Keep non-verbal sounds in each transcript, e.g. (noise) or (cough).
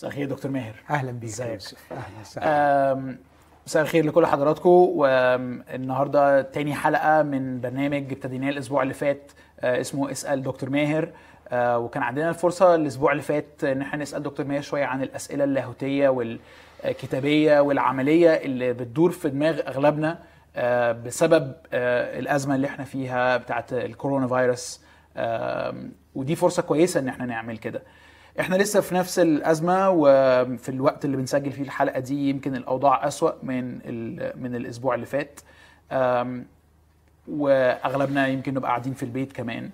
مساء الخير دكتور ماهر. أهلا بيك. إزيك؟ أهلا وسهلا. مساء الخير لكل حضراتكم. والنهارده تاني حلقة من برنامج ابتديناه الأسبوع اللي فات آه، اسمه اسأل دكتور ماهر. آه، وكان عندنا الفرصه الأسبوع اللي فات إن إحنا نسأل دكتور ماهر شوية عن الأسئلة اللاهوتية والكتابية والعملية اللي بتدور في دماغ أغلبنا آه، بسبب الأزمة اللي إحنا فيها بتاعت الكورونا فيروس. ودي فرصة كويسة إن إحنا نعمل كده. إحنا لسه في نفس الأزمة وفي الوقت اللي بنسجل فيه الحلقة دي يمكن الأوضاع أسوأ من من الأسبوع اللي فات. وأغلبنا يمكن نبقى قاعدين في البيت كمان.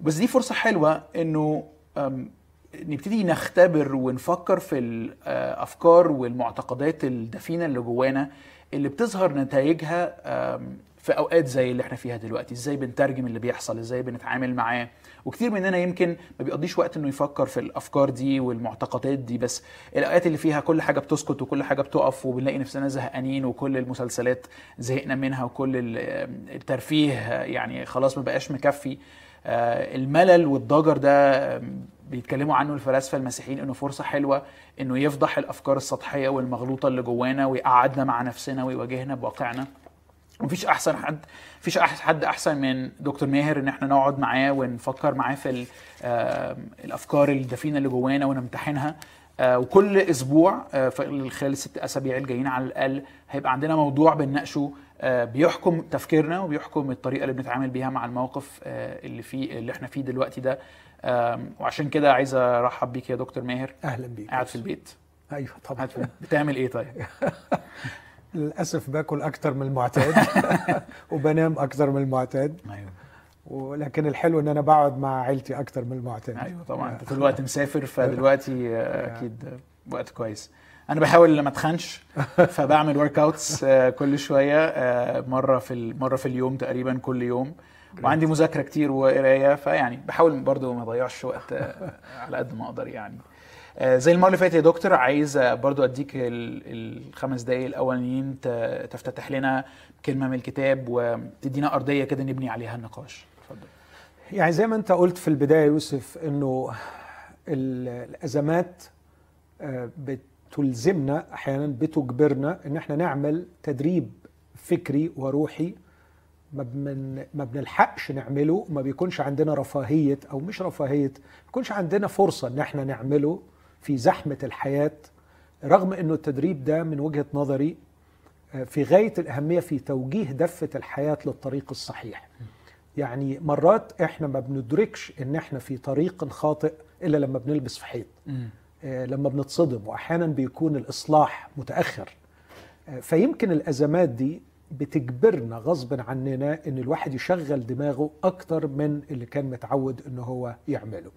بس دي فرصة حلوة إنه نبتدي نختبر ونفكر في الافكار والمعتقدات الدفينة اللي جوانا اللي بتظهر نتائجها في أوقات زي اللي إحنا فيها دلوقتي. إزاي بنترجم اللي بيحصل؟ إزاي بنتعامل معاه؟ وكتير مننا يمكن ما بيقضيش وقت إنه يفكر في الأفكار دي والمعتقدات دي بس الاوقات اللي فيها كل حاجة بتسكت وكل حاجة بتقف وبنلاقي نفسنا زهقانين وكل المسلسلات زهقنا منها وكل ال- الترفيه يعني خلاص ما بقاش مكفي. آه، الملل والضجر ده بيتكلموا عنه الفلاسفة المسيحيين إنه فرصة حلوة إنه يفضح الأفكار السطحية والمغلوطة اللي جوانا ويقعدنا مع نفسنا ويواجهنا بواقعنا. مفيش أحسن حد مفيش حد أحسن من دكتور ماهر إن إحنا نقعد معاه ونفكر معاه في الأفكار الدفينة اللي جوانا ونمتحنها. آه، وكل أسبوع آه، في خلال الست أسابيع الجايين على الأقل هيبقى عندنا موضوع بنناقشه آه، بيحكم تفكيرنا وبيحكم الطريقة اللي بنتعامل بيها مع الموقف اللي فيه اللي إحنا فيه دلوقتي ده. وعشان كده عايز أرحب بيك يا دكتور ماهر. أهلا بيك. قاعد في البيت. أيوه طبعا. بتعمل إيه طيب؟ (laughs) للأسف باكل أكتر من المعتاد (laughs) وبنام أكتر من المعتاد. أيوه. ولكن الحلو إن أنا بقعد مع عيلتي أكتر من المعتاد. أيوه طبعا. أنت طول الوقت مسافر فدلوقتي (laughs) آه، أكيد آه، وقت كويس. أنا بحاول ما أتخنش (laughs) فبعمل workouts كل شوية آه، مرة في مرة في اليوم تقريبا كل يوم. وعندي مذاكرة كتير وقراية فيعني بحاول برضو ما أضيعش وقت آه، على قد ما أقدر يعني. آه، زي المرة اللي فاتت يا دكتور عايز آه، برضو أديك ال- الخمس دقايق الأولانيين تفتتح لنا كلمة من الكتاب وتدينا أرضية كده نبني عليها النقاش. اتفضل. يعني زي ما أنت قلت في البداية يوسف إنه ال- الأزمات آه، بتلزمنا أحيانا بتجبرنا إن إحنا نعمل تدريب فكري وروحي ما ما بنلحقش نعمله ما بيكونش عندنا رفاهية أو مش رفاهية ما بيكونش عندنا فرصة إن إحنا نعمله في زحمة الحياة رغم إنه التدريب ده من وجهة نظري آه، في غاية الأهمية في توجيه دفة الحياة للطريق الصحيح. يعني مرات إحنا ما بندركش إن إحنا في طريق خاطئ إلا لما بنلبس في حيط. آه، لما بنتصدم واحيانا بيكون الإصلاح متأخر آه، فيمكن الأزمات دي بتجبرنا غصب عننا إن الواحد يشغل دماغه أكتر من اللي كان متعود إن هو يعمله.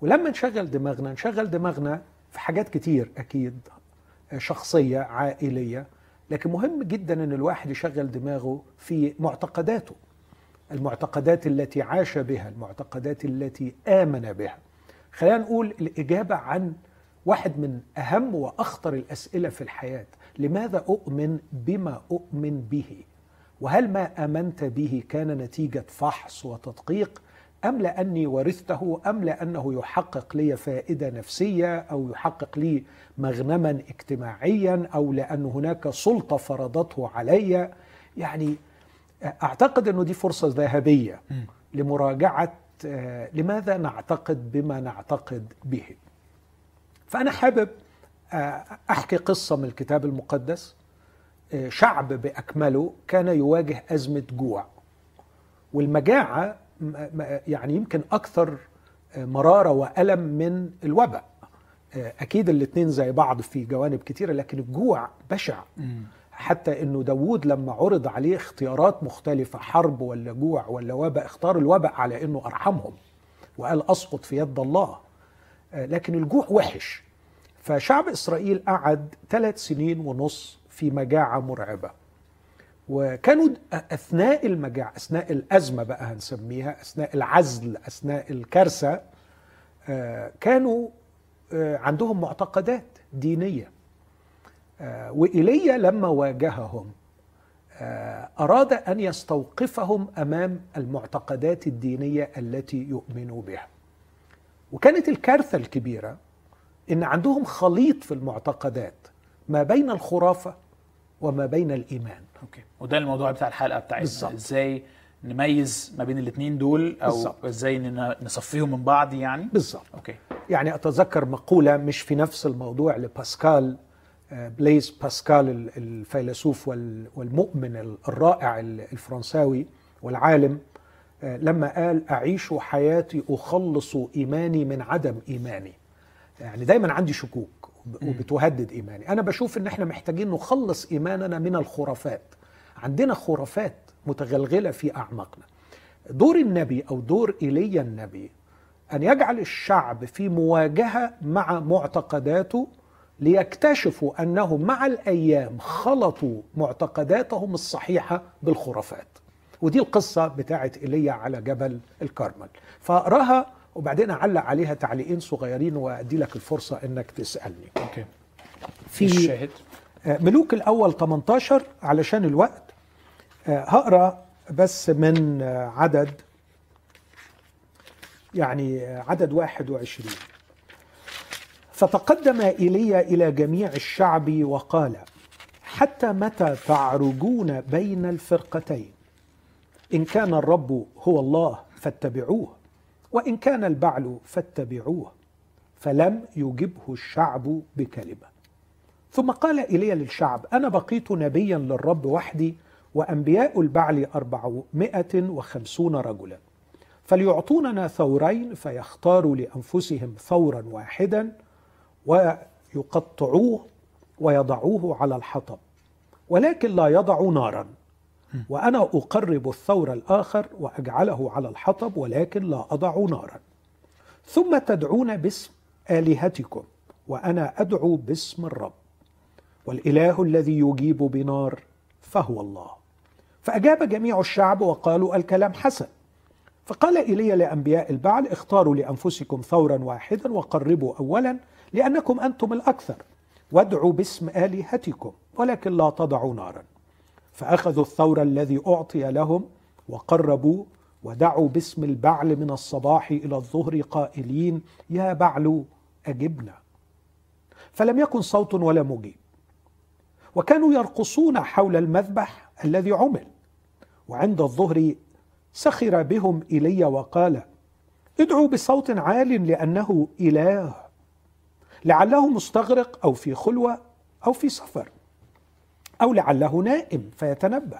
ولما نشغل دماغنا نشغل دماغنا في حاجات كتير أكيد شخصية عائلية لكن مهم جدا إن الواحد يشغل دماغه في معتقداته. المعتقدات التي عاش بها المعتقدات التي آمن بها. خلينا نقول الإجابة عن واحد من أهم وأخطر الأسئلة في الحياة. لماذا أؤمن بما أؤمن به؟ وهل ما آمنت به كان نتيجة فحص وتدقيق؟ أم لأني ورثته؟ أم لأنه يحقق لي فائدة نفسية أو يحقق لي مغنما اجتماعيا أو لأن هناك سلطة فرضته علي؟ يعني أعتقد أنه دي فرصة ذهبية لمراجعة آه، لماذا نعتقد بما نعتقد به؟ فأنا حابب آه، أحكي قصة من الكتاب المقدس. آه، شعب بأكمله كان يواجه أزمة جوع. م- يعني يمكن أكثر مرارة وألم من الوباء. أكيد الاثنين زي بعض في جوانب كثيره لكن الجوع بشع. حتى إنه داوود لما عرض عليه اختيارات مختلفة حرب ولا جوع ولا وباء اختار الوباء على إنه أرحمهم وقال أسقط في يد الله. لكن الجوع وحش. فشعب إسرائيل قعد ثلاث سنين ونص في مجاعة مرعبة. وكانوا أثناء المجاعة أثناء الأزمة بقى هنسميها أثناء العزل أثناء الكارثة آه، كانوا آه، عندهم معتقدات دينية. آه، وإيليا لما واجههم أراد أن يستوقفهم أمام المعتقدات الدينية التي يؤمنوا بها. وكانت الكارثة الكبيرة إن عندهم خليط في المعتقدات ما بين الخرافة وما بين الإيمان. okay. وده الموضوع بتاع الحلقة بتاعتنا بالظبط. إزاي نميز ما بين الاثنين دول أو بالظبط. إزاي نصفيهم من بعض يعني؟ بالظبط. okay. يعني أتذكر مقولة مش في نفس الموضوع لباسكال آه، بليز باسكال ال- الفيلسوف وال- والمؤمن ال- الرائع ال- الفرنساوي والعالم آه، لما قال أعيش حياتي أخلص إيماني من عدم إيماني. يعني دايما عندي شكوك. وبتهدد إيماني. أنا بشوف إن إحنا محتاجين نخلص إيماننا من الخرافات. عندنا خرافات متغلغلة في أعماقنا. دور النبي أو دور ايليا النبي أن يجعل الشعب في مواجهة مع معتقداته ليكتشفوا انهم مع الأيام خلطوا معتقداتهم الصحيحة بالخرافات. ودي القصة بتاعت ايليا على جبل الكرمل. فاقراها وبعدين اعلق عليها تعليقين صغيرين وأدي لك الفرصة إنك تسألني. أوكي. في الشاهد. آه، ملوك الأول 18 علشان الوقت. آه، هقرأ بس من آه، عدد يعني عدد 21 فتقدم ايليا إلى جميع الشعب وقال حتى متى تعرجون بين الفرقتين؟ إن كان الرب هو الله فاتبعوه. وإن كان البعل فاتبعوه فلم يجبه الشعب بكلمة. ثم قال إلي للشعب أنا بقيت نبيا للرب وحدي وأنبياء البعل أربعمائة وخمسون رجلا. فليعطوننا ثورين فيختاروا لأنفسهم ثورا واحدا ويقطعوه ويضعوه على الحطب ولكن لا يضعوا نارا. وأنا أقرب الثور الآخر وأجعله على الحطب ولكن لا أضع نارا. ثم تدعون باسم آلهتكم وأنا أدعو باسم الرب. والإله الذي يجيب بنار فهو الله. فأجاب جميع الشعب وقالوا الكلام حسن. فقال ايليا لأنبياء البعل اختاروا لأنفسكم ثورا واحدا وقربوا اولا لأنكم أنتم الأكثر. وادعوا باسم آلهتكم ولكن لا تضعوا نارا. فأخذوا الثور الذي أعطي لهم وقربوا ودعوا باسم البعل من الصباح إلى الظهر قائلين يا بعل أجبنا. فلم يكن صوت ولا مجيب. وكانوا يرقصون حول المذبح الذي عمل. وعند الظهر سخر بهم ايليا وقال ادعوا بصوت عال لأنه إله. لعله مستغرق أو في خلوة أو في سفر. أو لعله نائم فيتنبه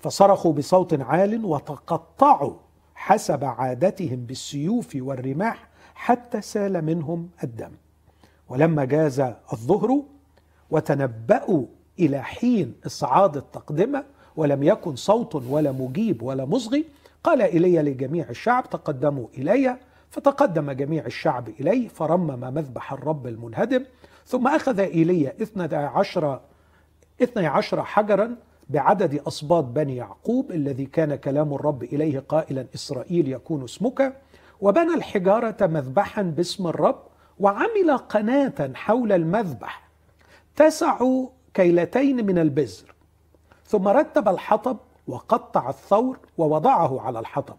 فصرخوا بصوت عال وتقطعوا حسب عادتهم بالسيوف والرماح حتى سال منهم الدم. ولما جاز الظهر وتنبأوا إلى حين إصعاد التقدمة ولم يكن صوت ولا مجيب ولا مصغي قال إلي لجميع الشعب تقدموا إلي. فتقدم جميع الشعب إليه فرمم مذبح الرب المنهدم ثم أخذ إيليا اثنى عشر اثني عشر حجرا بعدد أصباط بني يعقوب الذي كان كلام الرب إليه قائلا إسرائيل يكون اسمك وبنى الحجارة مذبحا باسم الرب وعمل قناة حول المذبح. تسع كيلتين من البزر ثم رتب الحطب وقطع الثور ووضعه على الحطب.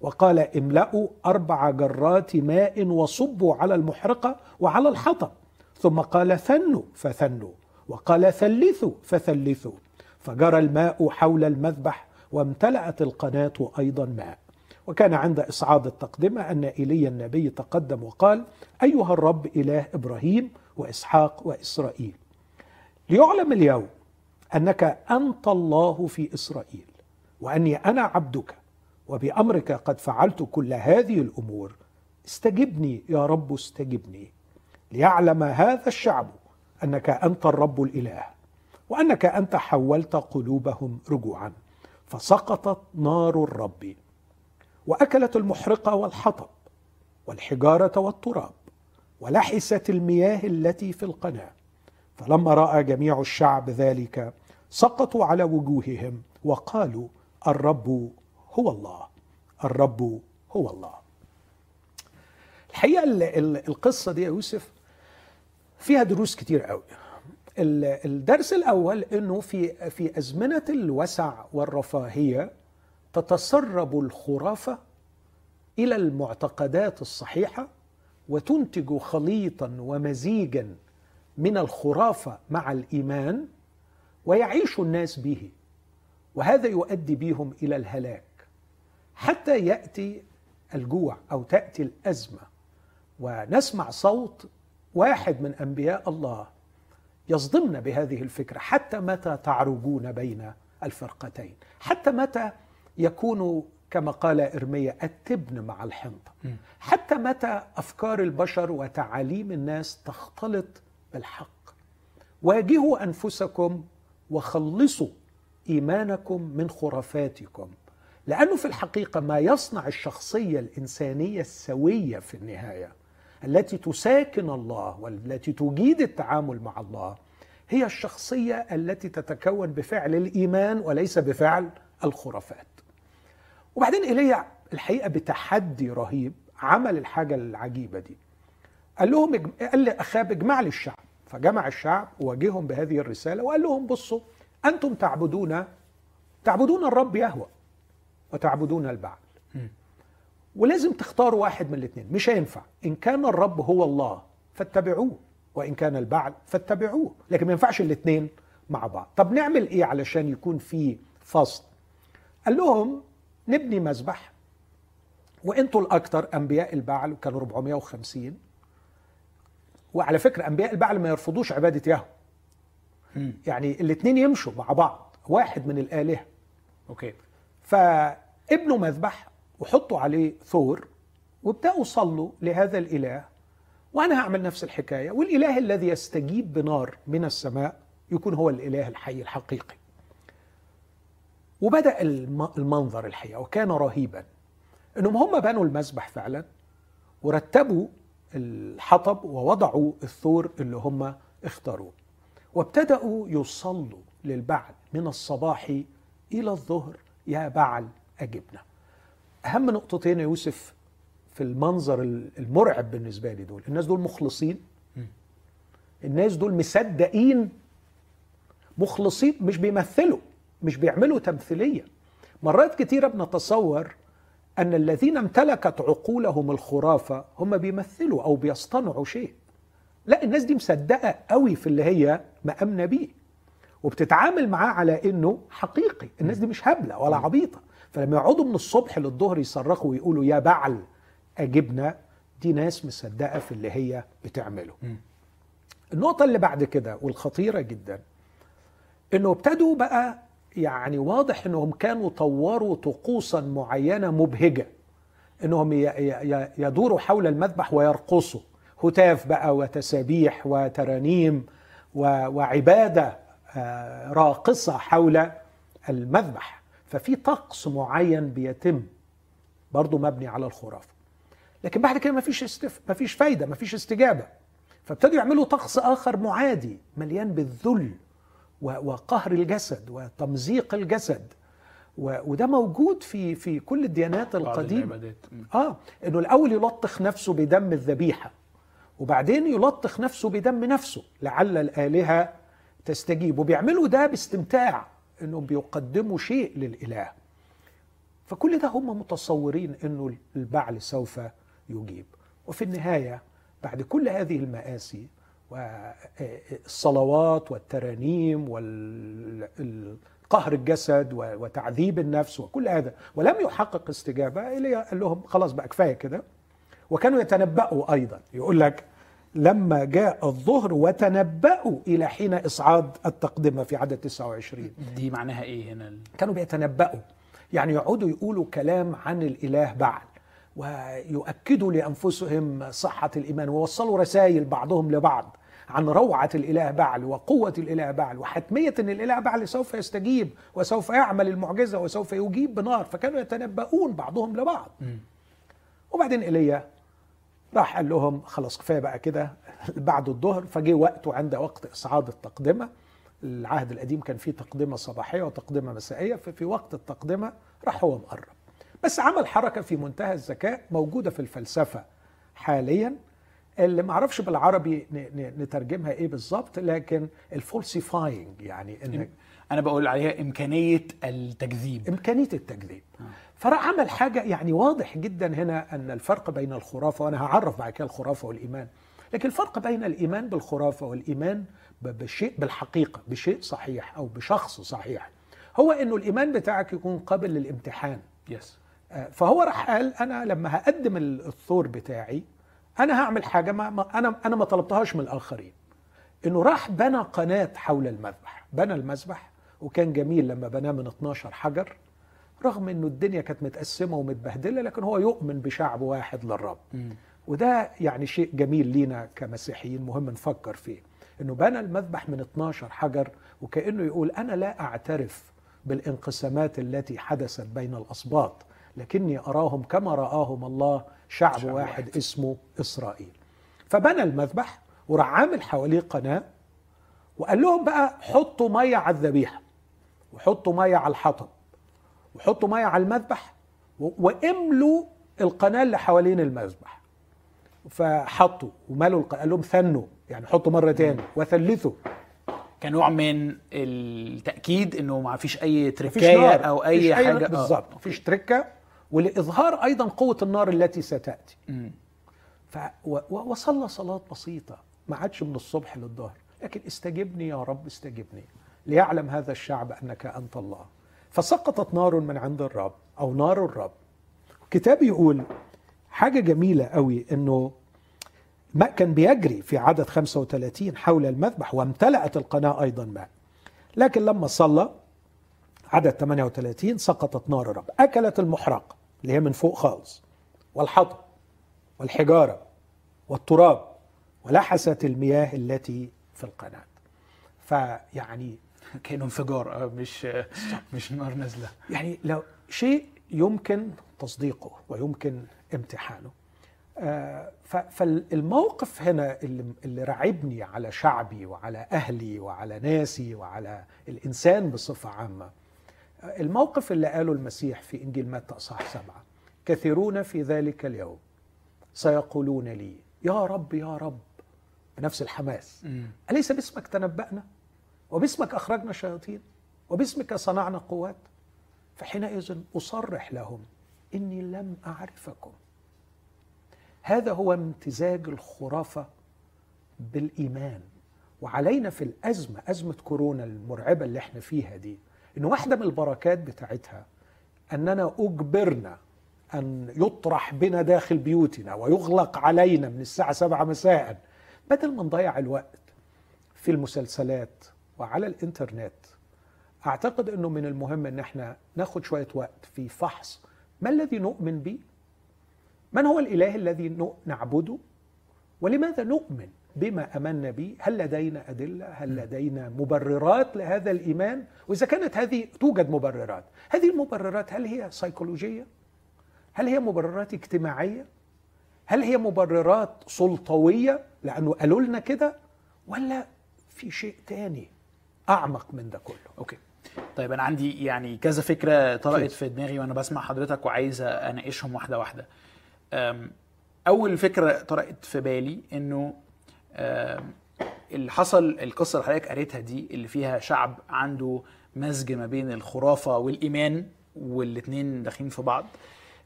وقال املأوا أربع جرات ماء وصبوا على المحرقة وعلى الحطب. ثم قال ثنوا فثنوا. وقال ثلثوا فثلثوا. فجرى الماء حول المذبح وامتلأت القناة أيضا ماء. وكان عند إصعاد التقدمة أن إيليا النبي تقدم وقال أيها الرب إله إبراهيم وإسحاق وإسرائيل ليعلم اليوم أنك أنت الله في إسرائيل وأني أنا عبدك وبأمرك قد فعلت كل هذه الأمور. استجبني يا رب استجبني ليعلم هذا الشعب أنك أنت الرب الإله وأنك أنت حولت قلوبهم رجوعا فسقطت نار الرب وأكلت المحرقة والحطب والحجارة والتراب ولحست المياه التي في القناة فلما رأى جميع الشعب ذلك سقطوا على وجوههم وقالوا الرب هو الله الرب هو الله. الحقيقة ال- ال- القصة دي يا يوسف فيها دروس كتير قوي. ال- الدرس الأول أنه في في أزمنة الوسع والرفاهية تتسرب الخرافة إلى المعتقدات الصحيحة وتنتج خليطا ومزيجا من الخرافة مع الإيمان ويعيش الناس به وهذا يؤدي بهم إلى الهلاك. حتى يأتي الجوع أو تأتي الأزمة ونسمع صوت واحد من أنبياء الله يصدمنا بهذه الفكرة حتى متى تعرجون بين الفرقتين؟ حتى متى يكون كما قال إرميا التبن مع الحنطه حتى متى أفكار البشر وتعاليم الناس تختلط بالحق؟ واجهوا أنفسكم وخلصوا إيمانكم من خرافاتكم لأنه في الحقيقة ما يصنع الشخصية الإنسانية السوية في النهاية التي تساكن الله والتي تجيد التعامل مع الله هي الشخصية التي تتكون بفعل الإيمان وليس بفعل الخرافات. وبعدين ايليا الحقيقة بتحدي رهيب عمل الحاجة العجيبة دي. قال لهم قال لاخاب اجمع لي الشعب فجمع الشعب وواجههم بهذه الرسالة وقال لهم بصوا أنتم تعبدون تعبدون الرب يهوى وتعبدون البعل ولازم تختاروا واحد من الاثنين. مش هينفع. إن كان الرب هو الله فاتبعوه. وإن كان البعل فاتبعوه. لكن ما ينفعش الاثنين مع بعض. طب نعمل إيه علشان يكون في فصل؟ قال لهم نبني مذبح وإنتوا الأكثر أنبياء البعل كانوا 450 وعلى فكرة أنبياء البعل ما يرفضوش عبادة يهوه يعني الاثنين يمشوا مع بعض واحد من الآلهة. أوكي. فابنوا مذبح وحطوا عليه ثور وابدأوا صلوا لهذا الإله. وأنا هعمل نفس الحكاية. والإله الذي يستجيب بنار من السماء يكون هو الإله الحي الحقيقي. وبدأ المنظر الحقيقة. وكان رهيبا. إنهم هم بنوا المذبح فعلا. ورتبوا الحطب ووضعوا الثور اللي هم اختاروه. وابتدأوا يصلوا للبعل من الصباح إلى الظهر. يا بعل أجبنا. أهم نقطتين يا يوسف في المنظر المرعب بالنسبة لي دول. الناس دول مخلصين. الناس دول مصدقين. مخلصين مش بيمثلوا مش بيعملوا تمثيلية. مرات كتيرة بنتصور أن الذين امتلكت عقولهم الخرافة هم بيمثلوا أو بيصطنعوا شيء. لا الناس دي مصدقة قوي في اللي هي مأمنة بيه. وبتتعامل معاه على إنه حقيقي. الناس دي مش هبلة ولا عبيطة. فلما يقعدوا من الصبح للظهر يصرخوا ويقولوا يا بعل أجبنا. دي ناس مصدقة في اللي هي بتعمله. النقطة اللي بعد كده والخطيرة جدا إنه ابتدوا بقى يعني واضح إنهم كانوا طوروا طقوسا معينة مبهجة إنهم يدوروا حول المذبح ويرقصوا. هتاف بقى وتسابيح وترانيم وعبادة آه، راقصة حول المذبح. ففي طقس معين بيتم برضه مبني على الخرافة. لكن بعد كده مفيش استف... مفيش فايدة مفيش استجابة. فابتدوا يعملوا طقس آخر معادي مليان بالذل وقهر الجسد وتمزيق الجسد وده موجود في في كل الديانات القديمة. آه إنه الأول يلطخ نفسه بدم الذبيحة وبعدين يلطخ نفسه بدم نفسه لعل الآلهة تستجيب. وبيعملوا ده باستمتاع. إنهم بيقدموا شيء للإله. فكل ده هم متصورين إنه البعل سوف يجيب. وفي النهاية بعد كل هذه المآسي والصلوات والترانيم والقهر الجسد وتعذيب النفس وكل هذا ولم يحقق استجابة قال لهم خلاص بقى كفاية كده. وكانوا يتنبأوا أيضا يقول لك لما جاء الظهر وتنبأوا إلى حين إصعاد التقدمة في عدد 29 دي معناها إيه هنا؟ كانوا بيتنبأوا. يعني يقعدوا يقولوا كلام عن الإله بعل ويؤكدوا لأنفسهم صحة الإيمان ووصلوا رسائل بعضهم لبعض عن روعة الإله بعل وقوة الإله بعل وحتمية أن الإله بعل سوف يستجيب وسوف يعمل المعجزة وسوف يجيب بنار فكانوا يتنبؤون بعضهم لبعض. وبعدين إيليا راح قال لهم خلاص كفاية بقى كده بعد الظهر فجه وقته عند وقت إصعاد التقدمة. العهد القديم كان فيه تقدمة صباحية وتقدمة مسائية ففي وقت التقدمة راح هو مقرب. بس عمل حركة في منتهى الذكاء موجودة في الفلسفة حاليا. اللي ما أعرفش بالعربي نترجمها إيه بالظبط لكن الفولسيفاينج يعني انك أنا بقول عليها إمكانية التكذيب. إمكانية التكذيب. فراح عمل حاجة يعني واضح جدا هنا أن الفرق بين الخرافة وأنا هعرف بعد كده الخرافة والإيمان. لكن الفرق بين الإيمان بالخرافة والإيمان بشيء بالحقيقة بشيء صحيح أو بشخص صحيح. هو إنه الإيمان بتاعك يكون قابل للامتحان. يس آه، فهو راح قال أنا لما هقدم ال- الثور بتاعي أنا هعمل حاجة ما- أنا أنا ما طلبتهاش من الآخرين. إنه راح بنى قناة حول المذبح. بنى المذبح وكان جميل لما بناه من 12 حجر. رغم إنه الدنيا كانت متقسمة ومتبهدلة لكن هو يؤمن بشعب واحد للرب. وده يعني شيء جميل لينا كمسيحيين مهم نفكر فيه. إنه بنى المذبح من 12 حجر وكأنه يقول أنا لا أعترف بالانقسامات التي حدثت بين الأسباط لكني أراهم كما رآهم الله شعب, شعب. واحد, واحد. اسمه إسرائيل. فبنى المذبح وراح عامل حواليه قناة وقال لهم بقى حطوا مية على الذبيحة وحطوا مية على الحطب. وحطوا ميه على المذبح واملوا القناه اللي حوالين المذبح. فحطوا وملوا قال لهم ثنوا يعني حطوا مره تاني وثلثوا. كنوع من التأكيد إنه ما فيش أي تركاية أو أي مفيش حاجة. آه. بالظبط مفيش تركة. ولإظهار أيضا قوة النار التي ستأتي. وصلى صلاة بسيطة ما عادش من الصبح للظهر. لكن استجبني يا رب استجبني ليعلم هذا الشعب أنك أنت الله. فسقطت نار من عند الرب أو نار الرب. الكتاب يقول حاجة جميلة قوي أنه ماء كان بيجري في عدد 35 حول المذبح وامتلأت القناة أيضا ماء لكن لما صلى عدد 38 سقطت نار الرب. أكلت المحرقة اللي هي من فوق خالص والحطب والحجارة والتراب ولحست المياه التي في القناة. فيعني كانه انفجار آه، مش آه، مش نار نازلة. يعني لو شيء يمكن تصديقه ويمكن امتحانه آه، فالموقف هنا اللي, رعبني على شعبي وعلى أهلي وعلى ناسي وعلى الإنسان بصفة عامة آه، الموقف اللي قاله المسيح في إنجيل متى أصحاح سبعة كثيرون في ذلك اليوم سيقولون لي يا رب يا رب بنفس الحماس. مم. أليس باسمك تنبأنا؟ وباسمك أخرجنا شياطين وباسمك صنعنا قوات. فحينئذ أصرح لهم إني لم أعرفكم. هذا هو امتزاج الخرافة بالإيمان. وعلينا في الأزمة أزمة كورونا المرعبة اللي إحنا فيها دي إن واحدة من البركات بتاعتها أننا أجبرنا أن يطرح بنا داخل بيوتنا ويغلق علينا من الساعة سبعة مساء بدل ما نضيع الوقت في المسلسلات وعلى الإنترنت أعتقد أنه من المهم أن إحنا ناخد شوية وقت في فحص ما الذي نؤمن به من هو الإله الذي نعبده ولماذا نؤمن بما آمنا به؟ هل لدينا أدلة؟ هل لدينا مبررات لهذا الإيمان؟ وإذا كانت هذه توجد مبررات، هذه المبررات هل هي سيكولوجيه؟ هل هي مبررات اجتماعية؟ هل هي مبررات سلطوية لأنه قالوا لنا كده؟ ولا في شيء تاني أعمق من ده كله؟ أوكي. طيب أنا عندي يعني كذا فكرة طرقت. في دماغي وأنا بسمع حضرتك وعايز أناقشهم واحدة واحدة. أول فكرة طرقت في بالي إنه اللي حصل القصة اللي حضرتك قريتها دي اللي فيها شعب عنده مزج ما بين الخرافة والإيمان والاتنين داخلين في بعض.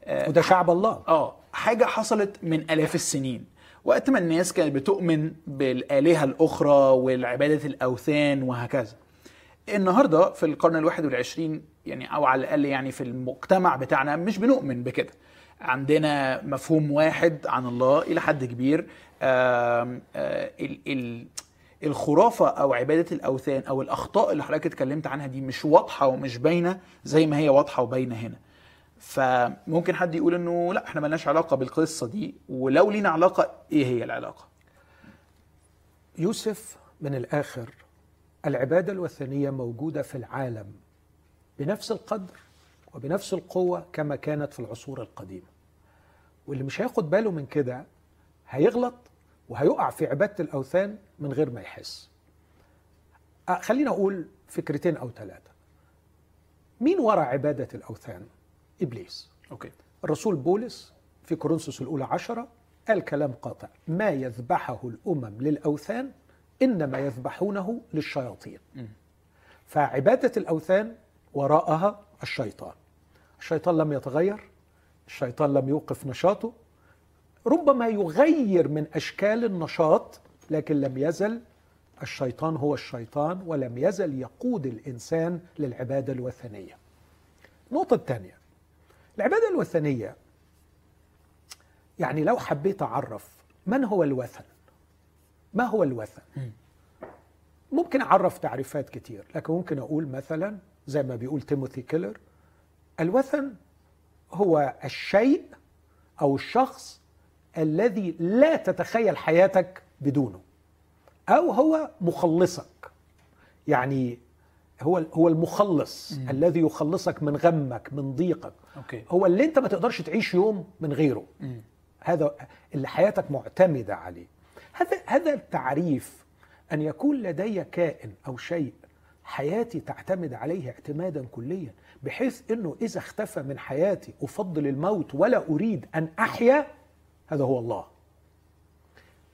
أه، وده شعب الله. آه حاجة حصلت من آلاف السنين. وقت ما الناس كانت بتؤمن بالآلهة الأخرى والعبادة الأوثان وهكذا. النهارده في القرن الواحد والعشرين يعني أو على الأقل يعني في المجتمع بتاعنا مش بنؤمن بكده. عندنا مفهوم واحد عن الله إلى حد كبير آم، آه، ال- ال- الخرافة أو عبادة الأوثان أو الأخطاء اللي حضرتك اتكلمت عنها دي مش واضحة ومش باينة زي ما هي واضحة وباينة هنا. فممكن حد يقول إنه لا إحنا ملناش علاقة بالقصة دي ولو لينا علاقة إيه هي العلاقة؟ يوسف من الآخر العبادة الوثنية موجودة في العالم بنفس القدر وبنفس القوة كما كانت في العصور القديمة. واللي مش هياخد باله من كده هيغلط وهيقع في عبادة الأوثان من غير ما يحس. خلينا أقول فكرتين أو ثلاثة. مين وراء عبادة الأوثان؟ إبليس. أوكي. الرسول بولس في كورنثوس الأولى عشرة قال كلام قاطع. ما يذبحه الأمم للأوثان إنما يذبحونه للشياطين. فعبادة الأوثان وراءها الشيطان. الشيطان لم يتغير الشيطان لم يوقف نشاطه ربما يغير من أشكال النشاط لكن لم يزل الشيطان هو الشيطان ولم يزل يقود الإنسان للعبادة الوثنية. النقطه الثانية العبادة الوثنية يعني لو حبيت أعرف من هو الوثن؟ ما هو الوثن؟ ممكن أعرف تعريفات كتير لكن ممكن أقول مثلا زي ما بيقول تيموثي كيلر الوثن هو الشيء أو الشخص الذي لا تتخيل حياتك بدونه أو هو مخلصك يعني هو هو المخلص مم. الذي يخلصك من غمك من ضيقك. okay. هو اللي انت ما تقدرش تعيش يوم من غيره. مم. هذا اللي حياتك معتمدة عليه. هذا هذا التعريف أن يكون لدي كائن أو شيء حياتي تعتمد عليه اعتمادا كليا بحيث إنه إذا اختفى من حياتي أفضل الموت ولا أريد أن أحيا هذا هو الله.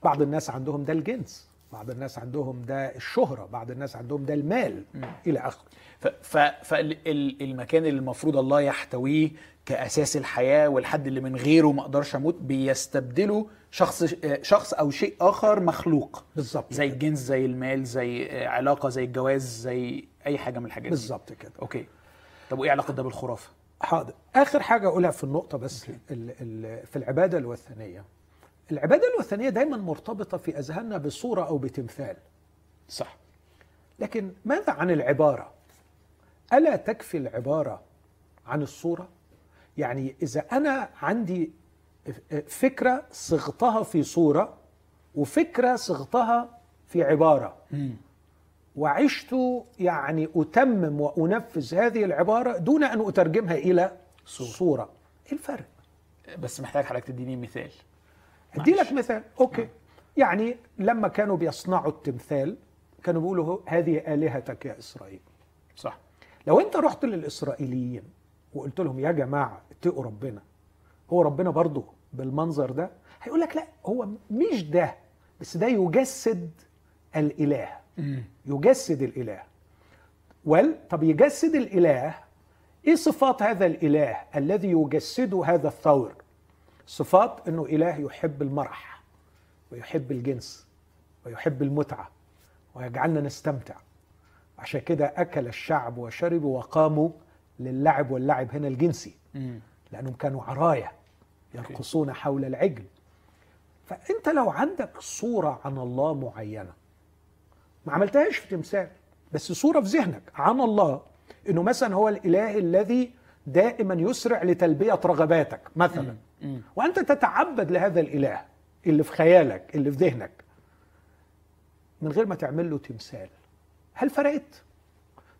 بعض الناس عندهم ده الجنس. بعض الناس عندهم ده الشهرة بعض الناس عندهم ده المال إلى آخره. فالمكان اللي المفروض الله يحتويه كأساس الحياة والحد اللي من غيره ما أقدرش أموت بيستبدله شخص شخص أو شيء آخر مخلوق. بالظبط زي. الجنس زي المال زي علاقة زي الجواز زي أي حاجة من الحاجات بالظبط كده. أوكي. طب وإيه علاقة ده بالخرافة؟ حاضر. آخر حاجة أقولها في النقطة بس ال ال في العبادة الوثنية. العبادة الوثنية دايما مرتبطة في أذهاننا بصورة أو بتمثال صح لكن ماذا عن العبارة؟ ألا تكفي العبارة عن الصورة؟ يعني إذا أنا عندي فكرة صغتها في صورة وفكرة صغتها في عبارة مم. وعشت يعني أتمم وأنفذ هذه العبارة دون أن أترجمها إلى صورة. صورة إيه الفرق؟ بس محتاج حضرتك تديني مثال معلش. لك مثال. أوكي. يعني لما كانوا بيصنعوا التمثال كانوا بيقولوا هذه آلهتك يا إسرائيل. صح. لو أنت رحت للإسرائيليين وقلت لهم يا جماعة اتقوا ربنا هو ربنا برضه بالمنظر ده؟ هيقول لك لا هو مش ده بس ده يجسد الإله. مم. يجسد الإله. وال طب يجسد الإله إيه صفات هذا الإله الذي يجسد هذا الثور؟ صفات إنه إله يحب المرح ويحب الجنس ويحب المتعة ويجعلنا نستمتع عشان كده أكل الشعب وشربوا وقاموا للعب واللعب هنا الجنسي. لأنهم كانوا عرايا يرقصون حول العجل فأنت لو عندك صورة عن الله معينة ما عملتهاش في تمثال بس صورة في ذهنك عن الله إنه مثلا هو الإله الذي دائما يسرع لتلبية رغباتك مثلا. وأنت تتعبد لهذا الإله اللي في خيالك اللي في ذهنك من غير ما تعمل له تمثال. هل فرقت؟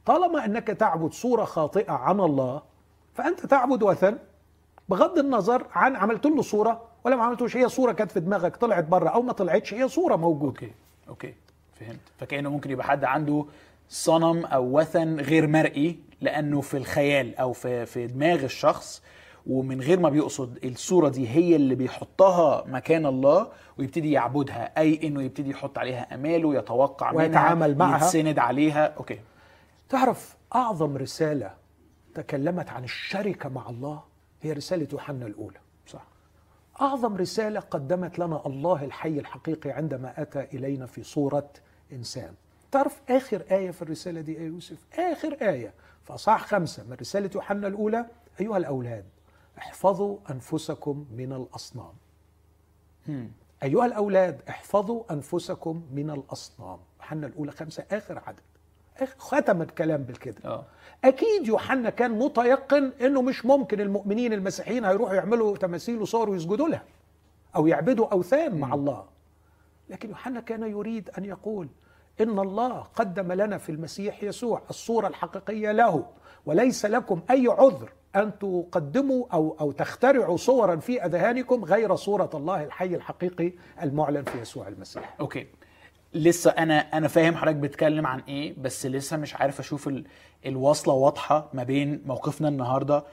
طالما إنك تعبد صورة خاطئة عن الله فأنت تعبد وثن بغض النظر عن عملت له صورة ولا ما عملتوش هي صورة كانت في دماغك طلعت بره أو ما طلعتش هي صورة موجودة. أوكي أوكي فهمت. فكأنه ممكن يبقى حد عنده صنم أو وثن غير مرئي لأنه في الخيال أو في في دماغ الشخص ومن غير ما بيقصد الصورة دي هي اللي بيحطها مكان الله ويبتدي يعبدها. أي إنه يبتدي يحط عليها أماله يتوقع منها ويتعامل معها. يتسند عليها. أوكي. تعرف أعظم رسالة تكلمت عن الشركة مع الله هي رسالة يوحنا الأولى. صح. أعظم رسالة قدمت لنا الله الحي الحقيقي عندما أتى إلينا في صورة إنسان. تعرف آخر آية في الرسالة دي يا يوسف؟ آخر آية. أصحاح خمسة من رسالة يوحنا الأولى أيها الأولاد احفظوا أنفسكم من الأصنام. مم. أيها الأولاد احفظوا أنفسكم من الأصنام. يوحنا الأولى خمسة آخر عدد. ختم الكلام بالكده. آه. أكيد يوحنا كان متيقن إنه مش ممكن المؤمنين المسيحيين هيروحوا يعملوا تماثيل وصور ويسجدوا لها أو يعبدوا أوثان مع الله. لكن يوحنا كان يريد أن يقول إن الله قدم لنا في المسيح يسوع الصورة الحقيقية له وليس لكم أي عذر أن تقدموا أو أو تخترعوا صورا في أذهانكم غير صورة الله الحي الحقيقي المعلن في يسوع المسيح. أوكي. لسه أنا أنا فاهم حضرتك بتتكلم عن إيه بس لسه مش عارف أشوف ال... الواصله واضحة ما بين موقفنا النهارده.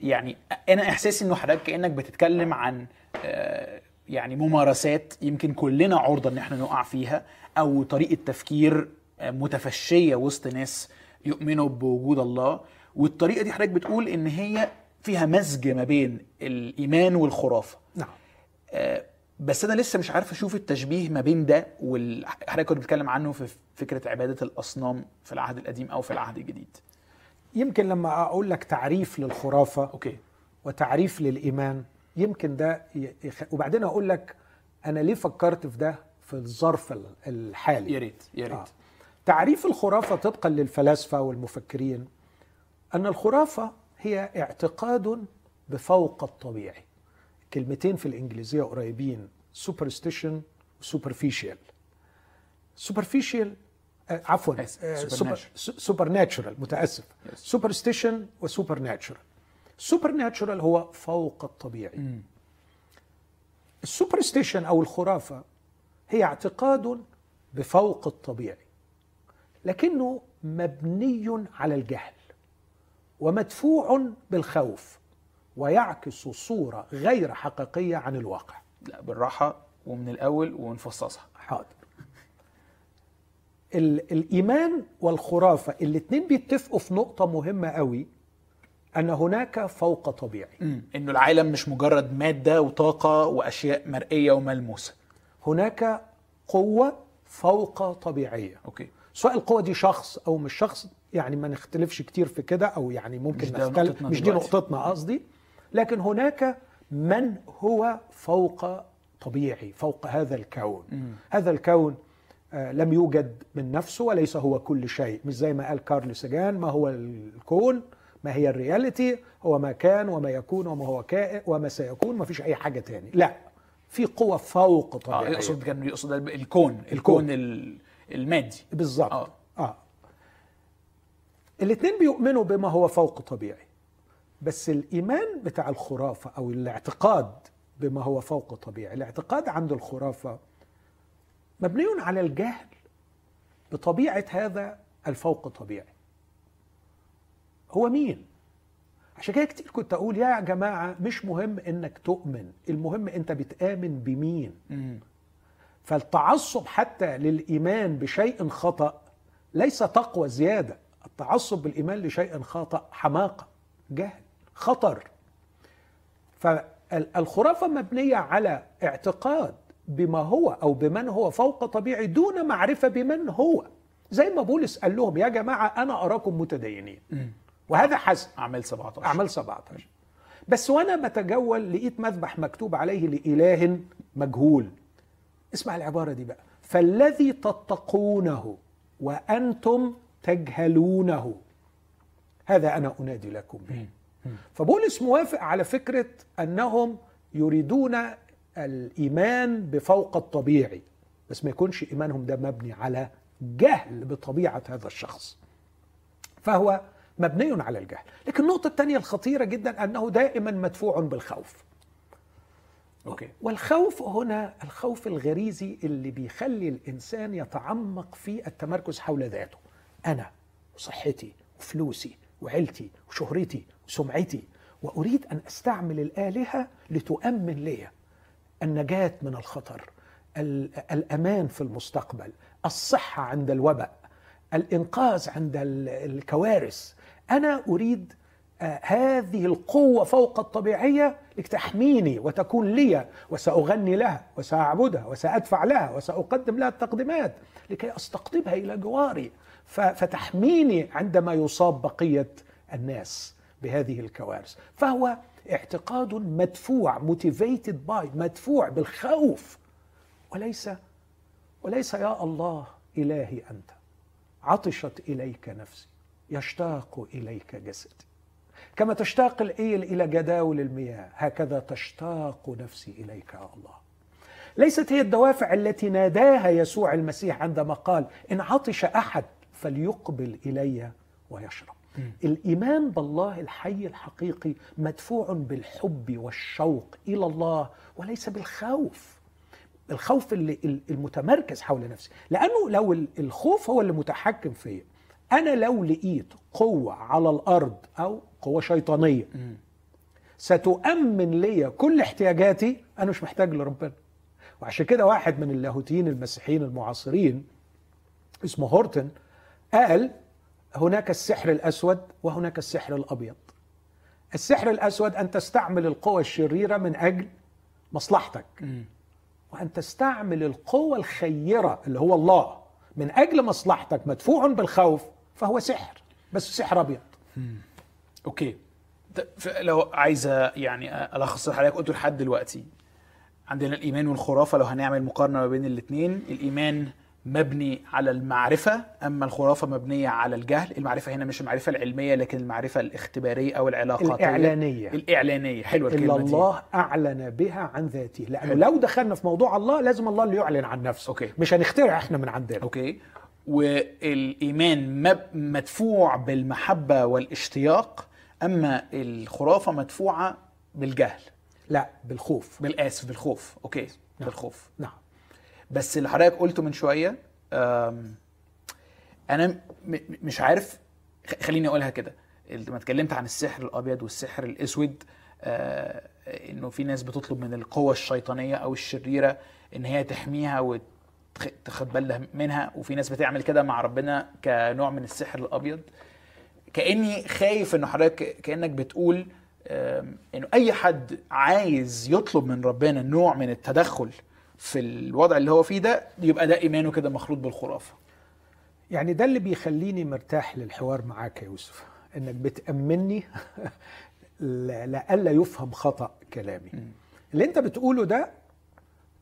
يعني أنا إحساسي إنه حضرتك كأنك بتتكلم عن آه، يعني ممارسات يمكن كلنا عرضة إن إحنا نقع فيها أو طريقة تفكير آه، متفشية وسط ناس يؤمنوا بوجود الله. والطريقة دي حضرتك بتقول إن هي فيها مزج ما بين الإيمان والخرافة. نعم. آه، بس أنا لسه مش عارف أشوف التشبيه ما بين ده وحضرتك كنت بتتكلم عنه في فكرة عبادة الأصنام في العهد القديم أو في العهد الجديد. يمكن لما أقول لك تعريف للخرافة أوكي. وتعريف للإيمان يمكن ده يخ... وبعدين أقول لك أنا ليه فكرت في ده في الظرف ال- الحالي؟ يا ريت يا ريت. آه. تعريف الخرافة طبقا للفلاسفة والمفكرين أن الخرافة هي اعتقاد بفوق الطبيعي كلمتين في الإنجليزية قريبين superstition و superficial superficial عفوا supernatural. supernatural متأسف Yes. سوبرستيشن وسوبر ناتشورال supernatural هو فوق الطبيعي. ال superstition أو الخرافة هي اعتقاد بفوق الطبيعي لكنه مبني على الجهل ومدفوع بالخوف ويعكس صورة غير حقيقية عن الواقع. لا بالراحة ومن الأول ونفصصها حاضر. ال- الإيمان والخرافة الاثنين بيتفقوا في نقطة مهمة قوي أن هناك فوق طبيعي. مم. إنه العالم مش مجرد مادة وطاقة وأشياء مرئية وملموسة. هناك قوة فوق طبيعية. أوكي. سواء القوة دي شخص أو مش شخص؟ يعني ما نختلفش كتير في كده أو يعني ممكن مش نختلف نقطتنا مش دي. نقطتنا قصدي لكن هناك من هو فوق طبيعي فوق هذا الكون مم. هذا الكون آه، لم يوجد من نفسه وليس هو كل شيء مش زي ما قال كارل سجان ما هو الكون ما هي الرياليتي هو ما كان وما يكون وما هو كائن وما سيكون ما فيش أي حاجة تاني لا في قوة فوق آه طبيعية يقصد كان يقصد الكون الكون. الكون ال- المادي بالظبط آه. آه, آه. الاثنين بيؤمنوا بما هو فوق طبيعي بس الإيمان بتاع الخرافة أو الاعتقاد بما هو فوق طبيعي الاعتقاد عند الخرافة مبني على الجهل بطبيعة هذا الفوق طبيعي. هو مين؟ عشان كده كتير كنت أقول يا جماعة مش مهم إنك تؤمن المهم أنت بتآمن بمين. فالتعصب حتى للإيمان بشيء خطأ ليس تقوى زيادة. التعصب بالإيمان لشيء خطا حماقة جهل خطر. فالخرافه مبنية على اعتقاد بما هو أو بمن هو فوق طبيعي دون معرفة بمن هو. زي ما بولس قال لهم يا جماعة أنا أراكم متدينين. وهذا حسن أعمال 17 أعمال 17 بس وأنا بتجول لقيت مذبح مكتوب عليه لإله مجهول. اسمع العبارة دي بقى. فالذي تتقونه وأنتم تجهلونه. هذا أنا أنادي لكم به. فبولس موافق على فكرة أنهم يريدون الإيمان بفوق الطبيعي بس ما يكونش إيمانهم ده مبني على جهل بطبيعة هذا الشخص. فهو مبني على الجهل. لكن النقطة الثانية الخطيرة جدا أنه دائما مدفوع بالخوف. أوكي. والخوف هنا الخوف الغريزي اللي بيخلي الإنسان يتعمق في التمركز حول ذاته. أنا وصحتي وفلوسي وعيلتي وشهرتي وسمعتي وأريد أن أستعمل الآلهة لتؤمن لي. النجاة من الخطر ال- الأمان في المستقبل الصحة عند الوباء الإنقاذ عند ال- الكوارث. أنا أريد آه، هذه القوة فوق الطبيعية لتحميني وتكون لي وسأغني لها وسأعبدها وسأدفع لها وسأقدم لها التقديمات لكي أستقطبها إلى جواري. فتحميني عندما يصاب بقية الناس بهذه الكوارث. فهو اعتقاد مدفوع motivated by مدفوع بالخوف. وليس وليس يا الله إلهي أنت عطشت إليك نفسي يشتاق إليك جسدي. كما تشتاق الإيل إلى جداول المياه هكذا تشتاق نفسي إليك يا الله. ليست هي الدوافع التي ناداها يسوع المسيح عندما قال إن عطش أحد فليقبل إلي ويشرب. الإيمان بالله الحي الحقيقي مدفوع بالحب والشوق إلى الله وليس بالخوف. الخوف اللي المتمركز حول نفسي. لأنه لو ال- الخوف هو اللي متحكم فيا. أنا لو لقيت قوة على الأرض أو قوة شيطانية ستؤمن لي كل احتياجاتي أنا مش محتاج لربنا. وعشان كده واحد من اللاهوتيين المسيحيين المعاصرين اسمه هورتن قال هناك السحر الأسود وهناك السحر الأبيض. السحر الأسود أن تستعمل القوى الشريرة من أجل مصلحتك. وأن تستعمل القوة الخيرة اللي هو الله من أجل مصلحتك مدفوع بالخوف فهو سحر بس سحر أبيض. okay. لو عايزة يعني ألخص حضرتك قلته لحد دلوقتي. عندنا الإيمان والخرافة لو هنعمل مقارنة ما بين الاثنين الإيمان مبني على المعرفة أما الخرافة مبنية على الجهل. المعرفة هنا مش المعرفة العلمية لكن المعرفة الاختبارية أو العلاقاتية. الإعلانية. الإعلانية. حلوة الا الكلمة دي. الله أعلن بها عن ذاته. لأنه حلو. لو دخلنا في موضوع الله لازم الله اللي يعلن عن نفسه. okay. مش هنخترع إحنا من عندنا. okay. والإيمان مب- مدفوع بالمحبة والاشتياق أما الخرافة مدفوعة بالجهل. لا بالخوف. بالآسف بالخوف. okay. نعم. بالخوف. نعم. بس اللي حضرتك قلته من شوية أنا مش عارف خليني أقولها كده. لما اتكلمت عن السحر الأبيض والسحر الأسود آه، إنه في ناس بتطلب من القوى الشيطانية أو الشريرة إن هي تحميها وتاخد بالها منها وفي ناس بتعمل كده مع ربنا كنوع من السحر الأبيض. كأني خايف إنه حضرتك كأنك بتقول إنه أي حد عايز يطلب من ربنا نوع من التدخل في الوضع اللي هو فيه ده يبقى ده إيمانه كده مخلوط بالخرافة. يعني ده اللي بيخليني مرتاح للحوار معاك يا يوسف إنك بتأمني (laughs) ل- لألا يفهم خطأ كلامي. اللي أنت بتقوله ده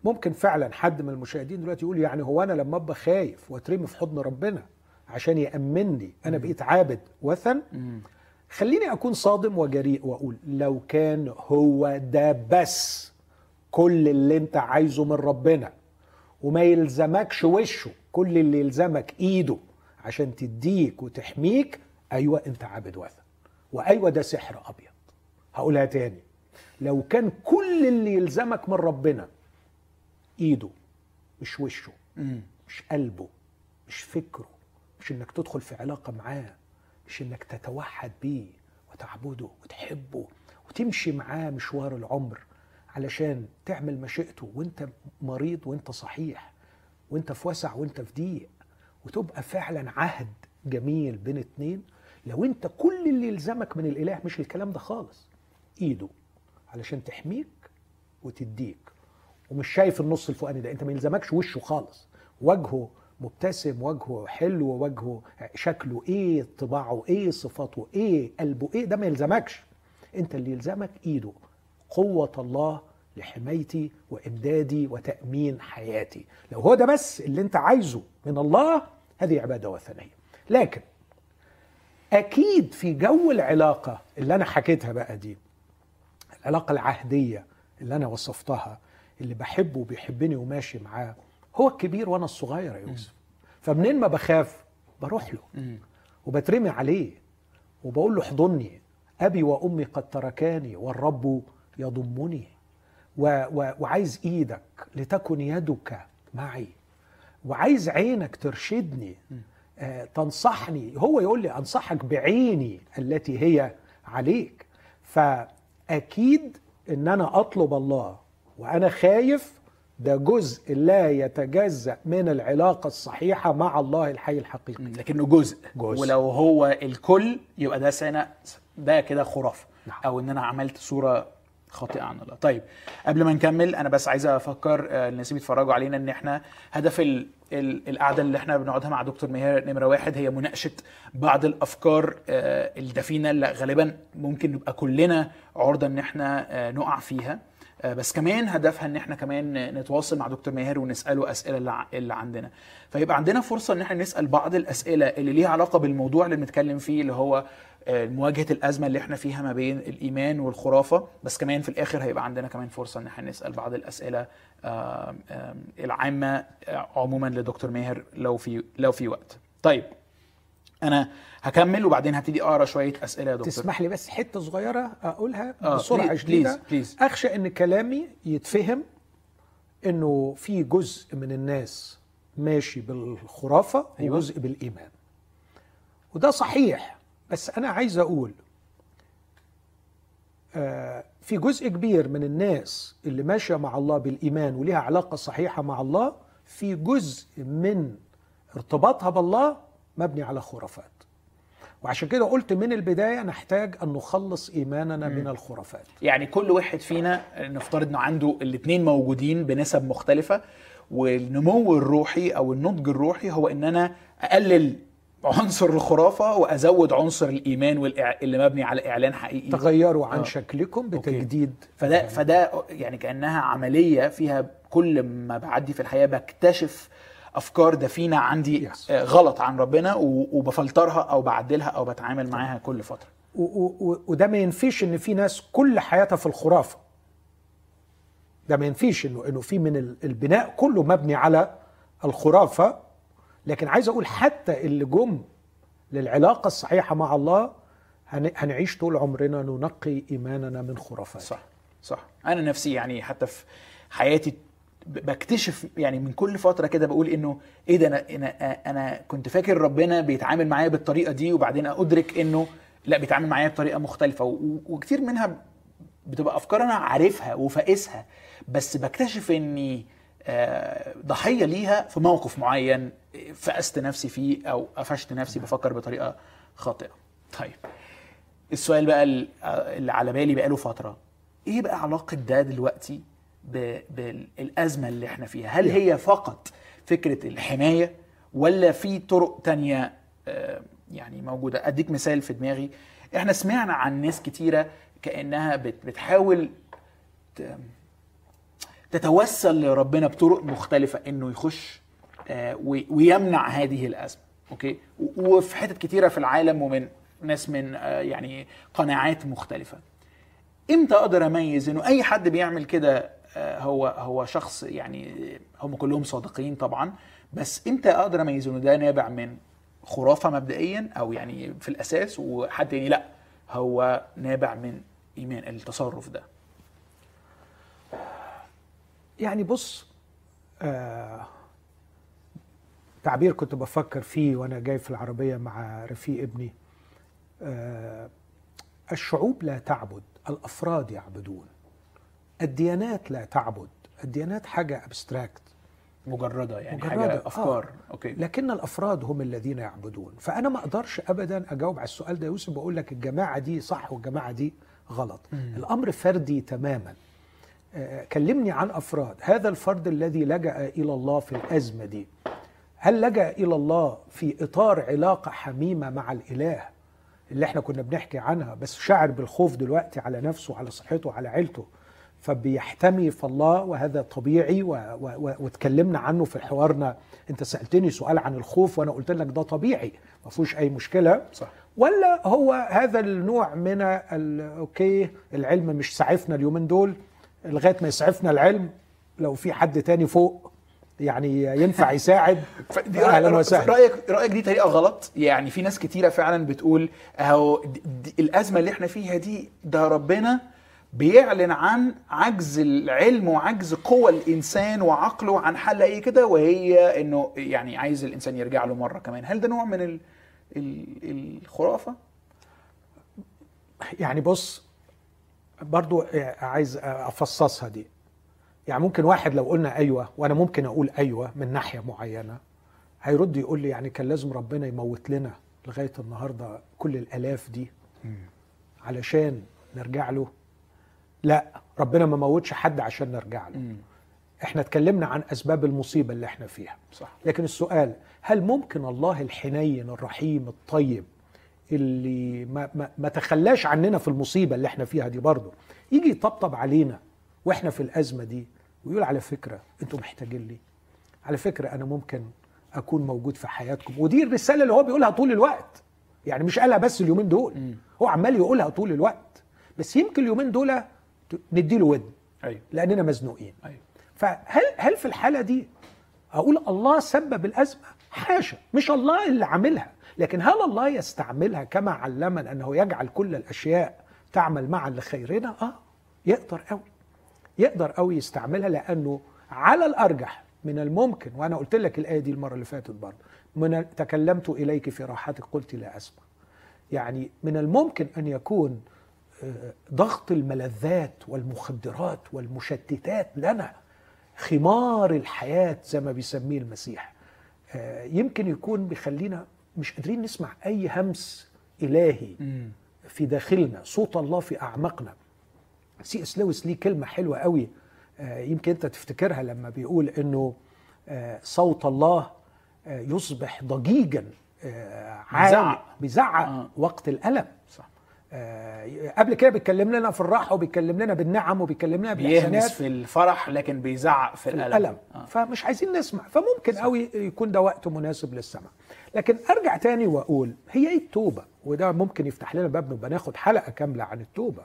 ممكن فعلا حد من المشاهدين دلوقتي يقول يعني هو أنا لما أبقى خايف وأترمي في حضن ربنا عشان يأمني أنا بقيت عابد وثن خليني أكون صادم وجريء وأقول لو كان هو ده بس كل اللي انت عايزه من ربنا وما يلزمكش وشه كل اللي يلزمك ايده عشان تديك وتحميك أيوه انت عابد وثن. وأيوة ده سحر أبيض. هقولها تاني. لو كان كل اللي يلزمك من ربنا ايده مش وشه مش قلبه مش فكره مش انك تدخل في علاقة معاه مش انك تتوحد بيه وتعبده وتحبه وتمشي معاه مشوار العمر علشان تعمل مشيئته وانت مريض وانت صحيح وانت في وسع وانت في ضيق وتبقى فعلا عهد جميل بين اتنين لو انت كل اللي يلزمك من الإله مش الكلام ده خالص. إيده علشان تحميك وتديك. ومش شايف النص الفوقاني ده انت ما يلزمكش وشه خالص. وجهه مبتسم وجهه حلو وجهه شكله إيه طباعه إيه صفاته إيه قلبه إيه ده ما يلزمكش. انت اللي يلزمك إيده قوة الله لحمايتي وإمدادي وتأمين حياتي. لو هو ده بس اللي أنت عايزه من الله هذه عبادة وثنية. لكن أكيد في جو العلاقة اللي أنا حكيتها بقى دي العلاقة العهدية اللي أنا وصفتها اللي بحبه وبيحبني وماشي معاه هو الكبير وأنا الصغير يا يوسف. فمنين ما بخاف بروح له. وبترمي عليه وبقول له احضني أبي وأمي قد تركاني والرب يضمني. و و وعايز إيدك لتكن يدك معي. وعايز عينك ترشدني. آه تنصحني. هو يقول لي أنصحك بعيني التي هي عليك. فأكيد إن أنا أطلب الله وأنا خايف ده جزء لا يتجزأ من العلاقة الصحيحة مع الله الحي الحقيقي. لكنه جزء. جزء. ولو هو الكل يبقى ده سنة ده كده خرافة. نعم. أو إن أنا عملت صورة خاطئة عن الله طيب قبل ما نكمل أنا بس عايز أفكر آه، الناس اللي بيتفرجوا علينا إن إحنا هدف ال ال القعدة اللي إحنا بنقعدها مع دكتور ماهر نمرة واحد هي مناقشة بعض الأفكار آه، الدفينة اللي غالبا ممكن نبقى كلنا عرضة إن إحنا آه، نقع فيها. بس كمان هدفها إن إحنا كمان نتواصل مع دكتور ماهر ونسأله أسئلة اللي عندنا. فيبقى عندنا فرصة إن إحنا نسأل بعض الأسئلة اللي ليها علاقة بالموضوع اللي بنتكلم فيه اللي هو مواجهة الأزمة اللي إحنا فيها ما بين الإيمان والخرافة بس كمان في الآخر هيبقى عندنا كمان فرصة إن إحنا نسأل بعض الأسئلة العامة آه، عموما لدكتور ماهر لو في لو في وقت. طيب أنا هكمل وبعدين هبتدي أقرأ شوية أسئلة يا دكتور. تسمح لي بس حتة صغيرة أقولها آه، please, please. أخشى إن كلامي يتفهم إنه في جزء من الناس ماشي بالخرافة أيوة. وجزء بالإيمان. وده صحيح. بس أنا عايز أقول آه، في جزء كبير من الناس اللي ماشية مع الله بالإيمان وليها علاقة صحيحة مع الله في جزء من ارتباطها بالله مبني على خرافات. وعشان كده قلت من البداية نحتاج أن نخلص إيماننا من الخرافات. يعني كل واحد فينا نفترض إنه عنده الاثنين موجودين بنسب مختلفة والنمو الروحي أو النضج الروحي هو ان أنا أقلل عنصر الخرافة وأزود عنصر الإيمان والإع... اللي مبني على إعلان حقيقي. تغيروا عن آه. شكلكم بتجديد. فده فده يعني كأنها عملية فيها كل ما بعدي في الحياة بكتشف أفكار دفينة عندي Yes. آه، غلط عن ربنا و- وبفلترها أو بعدلها أو بتعامل معاها كل فترة. و- و- وده ما ينفيش إن في ناس كل حياتها في الخرافة. ده ما ينفيش إنه إنه في من ال- البناء كله مبني على الخرافة لكن عايز أقول حتى اللي جم للعلاقة الصحيحة مع الله هن- هنعيش طول عمرنا ننقي إيماننا من خرافات. صح صح. أنا نفسي يعني حتى في حياتي بكتشف يعني من كل فترة كده بقول إنه إيه ده أنا أنا كنت فاكر ربنا بيتعامل معايا بالطريقة دي وبعدين أدرك إنه لا بيتعامل معايا بطريقة مختلفة. وكتير منها بتبقى أفكار أنا عارفها وفاقسها بس بكتشف إني ضحية ليها في موقف معين فقست نفسي فيه أو قفشت نفسي بفكر بطريقة خاطئة. طيب السؤال بقى ال- اللي على بالي بقاله فترة إيه بقى علاقة ده دلوقتي بالأزمة اللي إحنا فيها؟ هل هي فقط فكرة الحماية ولا في طرق تانية آه، يعني موجودة؟ أديك مثال في دماغي. إحنا سمعنا عن ناس كتيرة كأنها بت- بتحاول تتوسل لربنا بطرق مختلفة إنه يخش آه، وي- ويمنع هذه الأزمة okay؟ وفي حتت كتيرة في العالم ومن ناس من آه، يعني قناعات مختلفة. إمتى أقدر أميز إنه أي حد بيعمل كده آه، هو هو شخص يعني هم كلهم صادقين طبعا بس إمتى أقدر أميز إنه ده نابع من خرافة مبدئيا أو يعني في الأساس وحد تاني؟ لأ هو نابع من إيمان التصرف ده. يعني بص آه تعبير كنت بفكر فيه وأنا جاي في العربية مع رفيق ابني آه الشعوب لا تعبد الأفراد يعبدون الديانات لا تعبد الديانات حاجة abstract مجردة يعني مجردة، حاجة أفكار آه. okay لكن الأفراد هم الذين يعبدون فأنا ما أقدرش ابدا أجاوب على السؤال ده يوسف بقول لك الجماعة دي صح والجماعة دي غلط مم. الأمر فردي تماما كلمني عن أفراد. هذا الفرد الذي لجأ إلى الله في الأزمة دي. هل لجأ إلى الله في إطار علاقة حميمة مع الإله اللي إحنا كنا بنحكي عنها؟ بس شاعر بالخوف دلوقتي على نفسه على صحته على عيلته. فبيحتمي في الله وهذا طبيعي. واتكلمنا عنه في حوارنا. أنت سألتني سؤال عن الخوف وأنا قلت لك ده طبيعي ما فيهوش أي مشكلة. صح. ولا هو هذا النوع من ال- أوكي العلم مش سعفنا اليومين دول. لغاية ما يسعفنا العلم لو في حد تاني فوق يعني ينفع (laughs) يساعد أهلا وسهلا. رايك رأيك دي طريقة غلط؟ يعني في ناس كتيرة فعلا بتقول أهو الأزمة اللي إحنا فيها دي ده ربنا بيعلن عن عجز العلم وعجز قوى الإنسان وعقله عن حل أي كده وهي إنه يعني عايز الإنسان يرجع له مرة كمان. هل ده نوع من ال ال الخرافة؟ يعني بص برضو عايز أفصصها دي. يعني ممكن واحد لو قلنا أيوه وأنا ممكن أقول أيوه من ناحية معينة هيرد يقول لي يعني كان لازم ربنا يموت لنا لغاية النهارده كل الآلاف دي علشان نرجع له. لا ربنا ما موتش حد عشان نرجع له. إحنا اتكلمنا عن أسباب المصيبة اللي إحنا فيها. صح. لكن السؤال هل ممكن الله الحنين الرحيم الطيب اللي ما, ما, ما تخلاش عننا في المصيبة اللي إحنا فيها دي برضه. يجي يطبطب علينا وإحنا في الأزمة دي ويقول على فكرة أنتوا محتاجين لي على فكرة أنا ممكن أكون موجود في حياتكم. ودي الرسالة اللي هو بيقولها طول الوقت. يعني مش قالها بس اليومين دول. هو عمال يقولها طول الوقت. بس يمكن اليومين دول نديله ودن أيوه. لأننا مزنوقين. أيوه. فهل هل في الحالة دي أقول الله سبب الأزمة؟ حاشا. مش الله اللي عاملها، لكن هل الله يستعملها كما علمنا أنه يجعل كل الأشياء تعمل معا لخيرنا؟ آه يقدر قوي. يقدر قوي يستعملها لأنه على الأرجح من الممكن وأنا قلت لك الآية دي المرة اللي فاتت برضه من تكلمت إليك في راحتك قلت لا أسمع. يعني من الممكن أن يكون آه، ضغط الملذات والمخدرات والمشتتات لنا خمار الحياة زي ما بيسميه المسيح آه، يمكن يكون بيخلينا مش قادرين نسمع أي همس إلهي في داخلنا. صوت الله في أعماقنا. سي إس لويس ليه كلمة حلوة قوي آه، يمكن أنت تفتكرها لما بيقول إنه آه، صوت الله آه، يصبح ضجيجا عالي بيزعق. آه. وقت الألم. صح. قبل كده بيتكلم لنا في الراحة وبيتكلم لنا بالنعم وبيتكلم لنا بيهمس بالإحسانات في الفرح لكن بيزعق في, في الألم, الألم. آه. فمش عايزين نسمع. فممكن قوي يكون ده وقت مناسب للسمع لكن أرجع تاني وأقول هي إيه التوبة؟ وده ممكن يفتح لنا باب نبقى ناخد حلقة كاملة عن التوبة.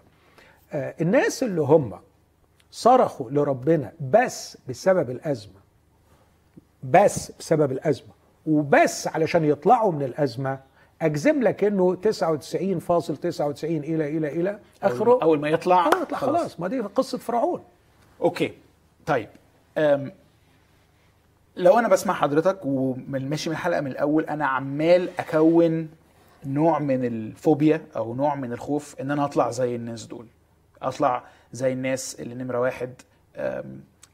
آه، الناس اللي هم صرخوا لربنا بس بسبب الأزمة بس بسبب الأزمة وبس علشان يطلعوا من الأزمة أجزم لك إنه 99.99 إلى إلى إلى آخره. أول ما يطلع آه، يطلع خلاص. ما دي قصة فرعون. أوكي. طيب لو أنا بسمع حضرتك وماشي من الحلقة من الأول أنا عمال أكون نوع من الفوبيا أو نوع من الخوف إن أنا أطلع زي الناس دول. أطلع زي الناس اللي نمرة واحد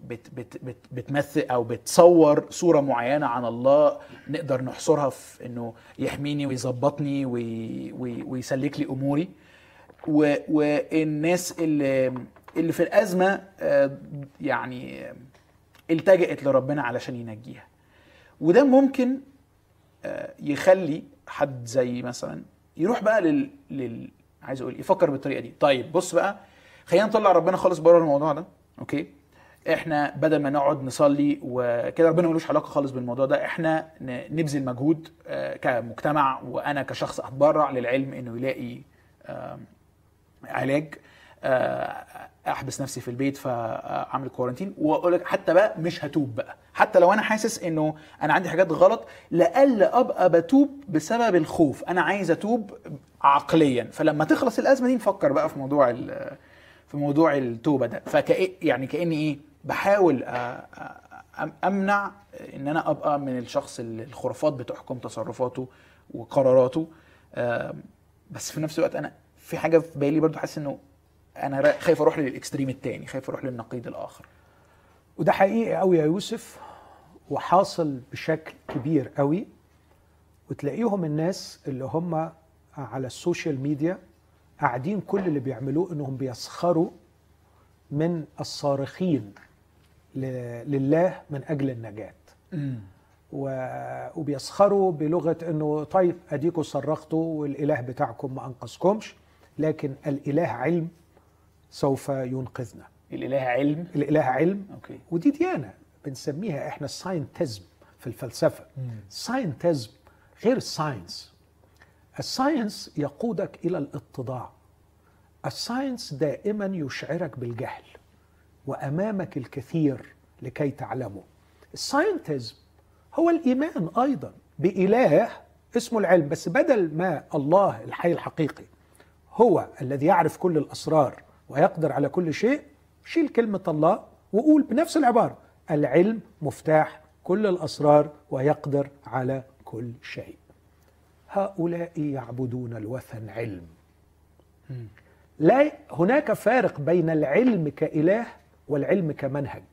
بت بت بت بتمثل أو بتصور صورة معينة عن الله نقدر نحصرها في إنه يحميني ويظبطني وي وي ويسلك لي أموري. والناس اللي اللي في الأزمة آه، يعني التجأت لربنا علشان ينجيها. وده ممكن آه، يخلي حد زي مثلا يروح بقى لل, لل... عايز أقول يفكر بالطريقة دي. طيب بص بقى خلينا نطلع ربنا خالص بره الموضوع ده okay؟ إحنا بدل ما نقعد نصلي وكده ربنا ملوش علاقة خالص بالموضوع ده إحنا نبذل مجهود آه، كمجتمع وأنا كشخص أتبرع للعلم إنه يلاقي علاج. أحبس نفسي في البيت فأعمل quarantine وأقول لك حتى بقى مش هتوب بقى. حتى لو أنا حاسس إنه أنا عندي حاجات غلط لألا أبقى بتوب بسبب الخوف. أنا عايز أتوب عقليا. فلما تخلص الأزمة دي نفكر بقى في موضوع في موضوع التوبة ده. فكأ يعني كأني إيه بحاول أمنع إن أنا أبقى من الشخص اللي الخرافات بتحكم تصرفاته وقراراته. بس في نفس الوقت أنا في حاجة في بالي برضو حاسس إنه أنا خايف أروح للإكستريم التاني خايف أروح للنقيض الآخر. وده حقيقي قوي يا يوسف وحاصل بشكل كبير قوي وتلاقيهم الناس اللي هم على السوشيال ميديا قاعدين كل اللي بيعملوه إنهم بيسخروا من الصارخين لله من أجل النجاة. و- وبيسخروا بلغة إنه طيب أديكوا صرختوا والإله بتاعكم ما أنقذكمش لكن الإله علم سوف ينقذنا. الإله علم؟ الإله علم. okay. ودي ديانة بنسميها إحنا ال scientism في الفلسفة. scientism غير ال science ال science يقودك إلى الاتضاع. ال science دائما يشعرك بالجهل وأمامك الكثير لكي تعلمه. ال scientism هو الإيمان أيضا بإله اسمه العلم بس بدل ما الله الحي الحقيقي هو الذي يعرف كل الأسرار ويقدر على كل شيء شيل كلمة الله وقول بنفس العبارة العلم مفتاح كل الأسرار ويقدر على كل شيء. هؤلاء يعبدون الوثن علم. لا هناك فارق بين العلم كإله والعلم كمنهج.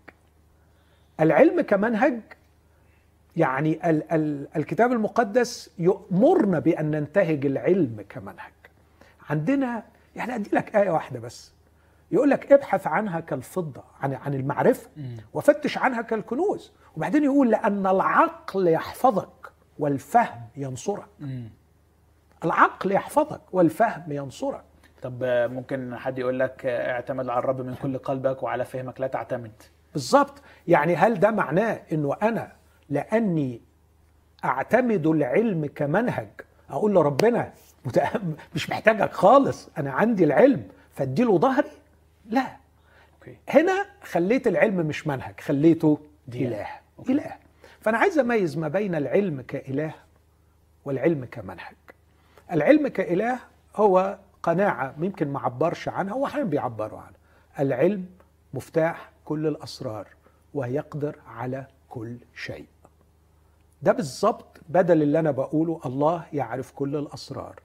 العلم كمنهج يعني ال ال الكتاب المقدس يأمرنا بأن ننتهج العلم كمنهج. عندنا يعني أدي لك آية واحدة بس. يقول لك ابحث عنها كالفضة عن عن المعرفة وفتش عنها كالكنوز. وبعدين يقول لأن العقل يحفظك والفهم ينصرك. العقل يحفظك والفهم ينصرك. طب ممكن حد يقول لك اعتمد على الرب من كل قلبك وعلى فهمك لا تعتمد. بالظبط. يعني هل ده معناه إنه أنا لأني أعتمد العلم كمنهج أقول لربنا مش محتاجك خالص أنا عندي العلم فاديله ظهري؟ لا. okay. هنا خليت العلم مش منهج خليته ديانة. إله. okay. إله. فأنا عايز أميز ما بين العلم كإله والعلم كمنهج. العلم كإله هو قناعة ممكن ما عبرش عنها واحيانا بيعبروا عنها. العلم مفتاح كل الأسرار ويقدر على كل شيء. ده بالظبط بدل اللي أنا بقوله الله يعرف كل الأسرار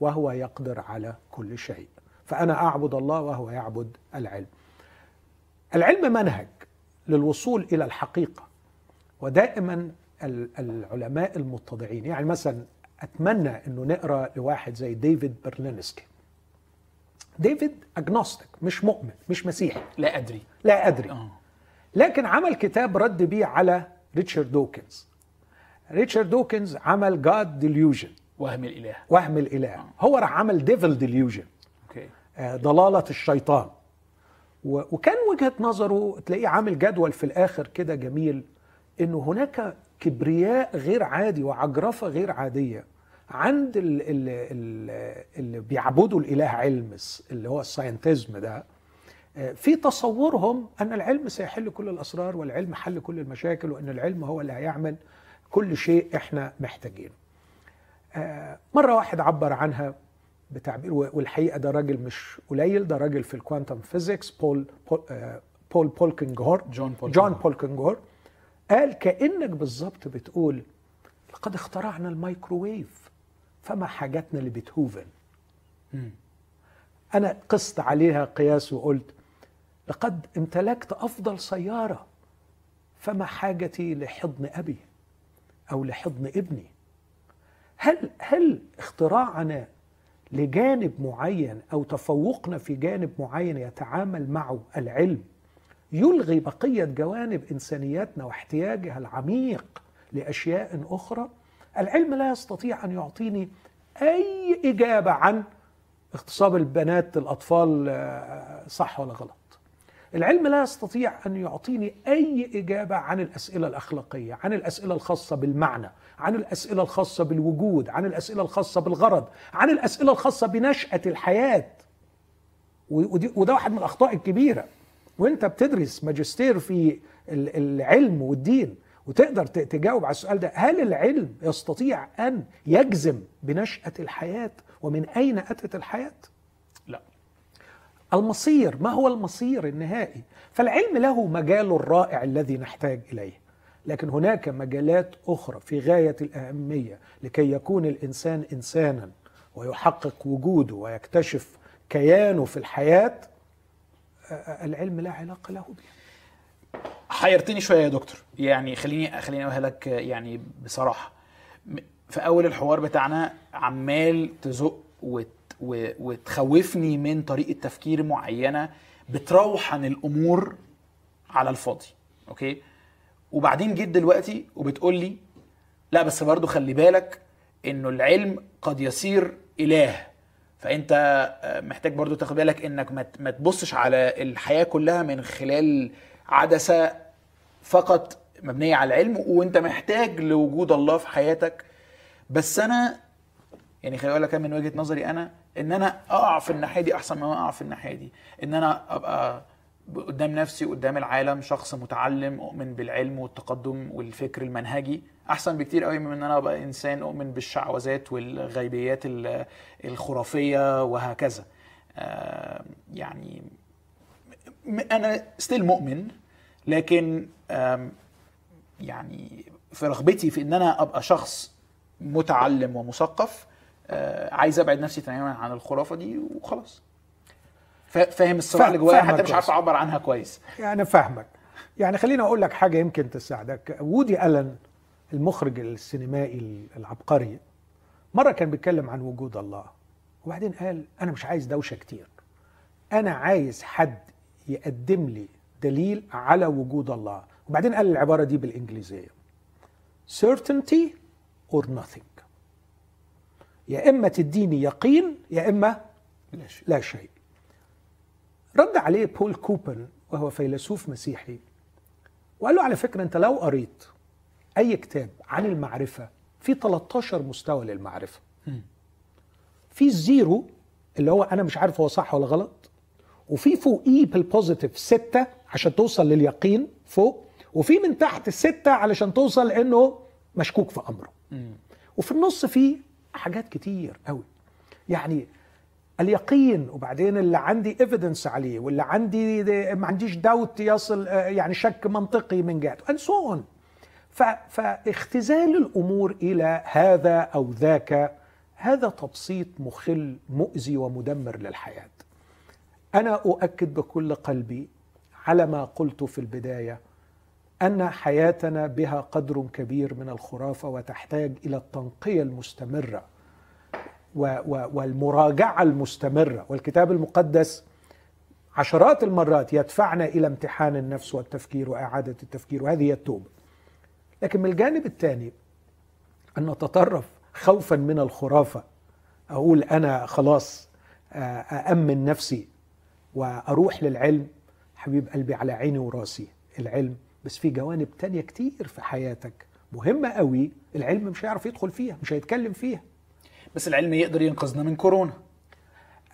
وهو يقدر على كل شيء. فأنا أعبد الله وهو يعبد العلم. العلم منهج للوصول إلى الحقيقة ودائما ال- العلماء المتضعين. يعني مثلا أتمنى إنه نقرأ لواحد زي ديفيد برلينسكي. ديفيد agnostic مش مؤمن مش مسيحي. لا أدري. لا أدري. آه. لكن عمل كتاب رد بيه على ريتشارد دوكنز. ريتشارد دوكنز عمل God Delusion وهم الإله. وهم الإله. هو راح عمل Devil's Delusion okay. ضلالة الشيطان وكان وجهة نظره تلاقيه عامل جدول في الآخر كده جميل إنه هناك كبرياء غير عادي وعجرفة غير عادية عند ال- ال- ال- اللي بيعبدوا الإله علم اللي هو ال scientism ده آه، في تصورهم أن العلم سيحل كل الأسرار والعلم حل كل المشاكل وأن العلم هو اللي هيعمل كل شيء إحنا محتاجينه. آه، مرة واحد عبر عنها بتعبير والحقيقة ده راجل مش قليل ده راجل في ال quantum physics بول بول, بول بولكنجهور جون بول جون بولكنجهور قال كأنك بالظبط بتقول لقد اخترعنا الميكروويف فما حاجتنا لبيتهوفن. أنا قست عليها قياس وقلت لقد امتلكت أفضل سيارة فما حاجتي لحضن أبي أو لحضن ابني. هل هل اختراعنا لجانب معين أو تفوقنا في جانب معين يتعامل معه العلم يلغي بقية جوانب إنسانياتنا واحتياجها العميق لأشياء أخرى العلم لا يستطيع أن يعطيني أي إجابة عن اغتصاب البنات الأطفال آه، صح ولا غلط. العلم لا يستطيع أن يعطيني أي إجابة عن الأسئلة الأخلاقية عن الأسئلة الخاصة بالمعنى. عن الأسئلة الخاصة بالوجود عن الأسئلة الخاصة بالغرض عن الأسئلة الخاصة بنشأة الحياة. وده واحد من الأخطاء الكبيرة. وأنت بتدرس ماجستير في ال- العلم والدين وتقدر تجاوب على السؤال ده. هل العلم يستطيع أن يجزم بنشأة الحياة؟ ومن أين أتت الحياة؟ لا. المصير. ما هو المصير النهائي؟ فالعلم له مجاله الرائع الذي نحتاج إليه. لكن هناك مجالات أخرى في غاية الأهمية لكي يكون الإنسان إنسانا ويحقق وجوده ويكتشف كيانه في الحياة العلم لا علاقة له به حيرتني شوية يا دكتور. يعني خليني خليني اقولها لك يعني بصراحة. في أول الحوار بتاعنا عمال تزق وت وتخوفني من طريقة تفكير معينة بتروحن الأمور على الفاضي أوكي؟ وبعدين جيت دلوقتي وبتقول لي لا بس برضو خلي بالك إنه العلم قد يصير إله. فأنت آه، محتاج برضو تاخد بالك إنك ما تبصش على الحياة كلها من خلال عدسة فقط مبنية على العلم وأنت محتاج لوجود الله في حياتك. بس أنا يعني خليني أقول لك من وجهة نظري أنا إن أنا أقع في الناحية دي أحسن ما أقع في الناحية دي. إن أنا أبقى قدام نفسي قدام العالم شخص متعلم اؤمن بالعلم والتقدم والفكر المنهجي. أحسن بكتير قوي من إن أنا أبقى إنسان اؤمن بالشعوذات والغيبيات ال- الخرافية وهكذا. يعني أنا ستيل مؤمن لكن يعني في رغبتي في إن أنا أبقى شخص متعلم ومثقف آه، عايز أبعد نفسي تماما عن الخرافة دي وخلاص. فاهم الصراع اللي جوايا حتى مش عارف. أعبر عنها كويس. يعني فاهمك. يعني خليني أقول لك حاجة يمكن تساعدك. وودي ألن المخرج السينمائي العبقري مرة كان بيتكلم عن وجود الله. وبعدين قال أنا مش عايز دوشة كتير. أنا عايز حد يقدم لي دليل على وجود الله. وبعدين قال العبارة دي بالإنجليزية. Certainty or nothing. يا إما تديني يقين يا إما لا شيء. لا شيء. رد عليه بول كوبان وهو فيلسوف مسيحي وقال له على فكرة أنت لو قريت أي كتاب عن المعرفة في 13 مستوى للمعرفة. في ال zero اللي هو أنا مش عارف هو صح ولا غلط وفي فوقيه بال positive ستة عشان توصل لليقين فوق وفي من تحت ستة علشان توصل لأنه مشكوك في أمره. وفي النص في حاجات كتير قوي. يعني اليقين وبعدين اللي عندي ايفيدنس عليه واللي عندي ما عنديش داوت يصل يعني شك منطقي من جهته so on. ف- فاختزال الأمور إلى هذا أو ذاك هذا تبسيط مخل مؤذي ومدمر للحياة. أنا أؤكد بكل قلبي على ما قلت في البداية أن حياتنا بها قدر كبير من الخرافة وتحتاج إلى التنقية المستمرة. والمراجعة المستمرة. والكتاب المقدس عشرات المرات يدفعنا إلى امتحان النفس والتفكير وإعادة التفكير وهذه هي التوبة. لكن من الجانب الثاني أن نتطرف خوفا من الخرافة. أقول أنا خلاص أأمن نفسي وأروح للعلم. حبيب قلبي على عيني وراسي العلم. بس في جوانب تانية كتير في حياتك مهمة قوي العلم مش هيعرف يدخل فيها مش هيتكلم فيها. بس العلم يقدر ينقذنا من كورونا.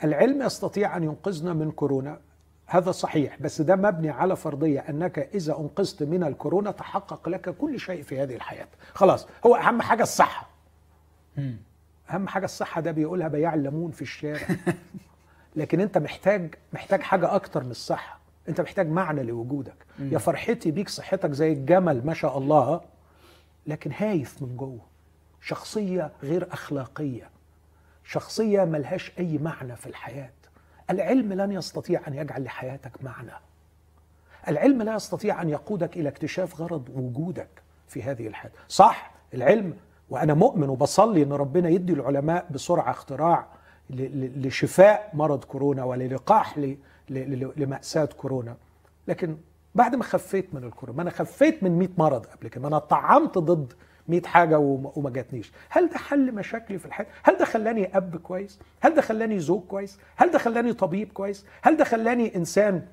العلم يستطيع أن ينقذنا من كورونا هذا صحيح بس ده مبني على فرضية أنك إذا أنقذت من الكورونا تحقق لك كل شيء في هذه الحياة. خلاص هو أهم حاجة الصحة. أهم حاجة الصحة ده بيقولها بياع الليمون في الشارع. (laughs) لكن أنت محتاج محتاج حاجة أكتر من الصحة. أنت محتاج معنى لوجودك. يا فرحتي بيك صحتك زي الجمل ما شاء الله لكن هايف من جوه. شخصية غير أخلاقية شخصية ملهاش أي معنى في الحياة. العلم لن يستطيع أن يجعل لحياتك معنى. العلم لا يستطيع أن يقودك إلى اكتشاف غرض وجودك في هذه الحياة. صح العلم وأنا مؤمن وبصلي إن ربنا يدي العلماء بسرعة اختراع لشفاء مرض كورونا وللقاح ل- ل- ل- لمأساة كورونا. لكن بعد ما خفيت من الكورونا ما أنا خفيت من 100 مرض قبل كده ما أنا طعمت ضد 100 حاجة وما جاتنيش. هل ده حل مشاكلي في الحياة هل ده خلاني أب كويس؟ هل ده خلاني زوج كويس؟ هل ده خلاني طبيب كويس؟ هل ده خلاني إنسان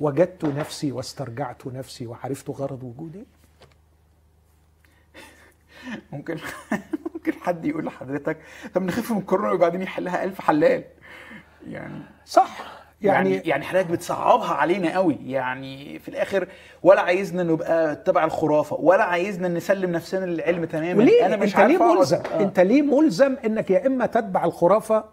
وجدت نفسي واسترجعت نفسي وعرفت غرض وجودي؟ (laughs) ممكن (laughs) ممكن حد يقول لحضرتك طب نخف من كورونا وبعدين يحلها ألف حلال. يعني صح. يعني يعني يعني حضرتك بتصعبها علينا قوي. يعني في الآخر ولا عايزنا نبقى تبع الخرافة ولا عايزنا نسلم نفسنا للعلم تماما. وليه؟ أنا مش أنت ليه عارف أقعد- ملزم؟ آه. أنت ليه ملزم إنك يا إما تتبع الخرافة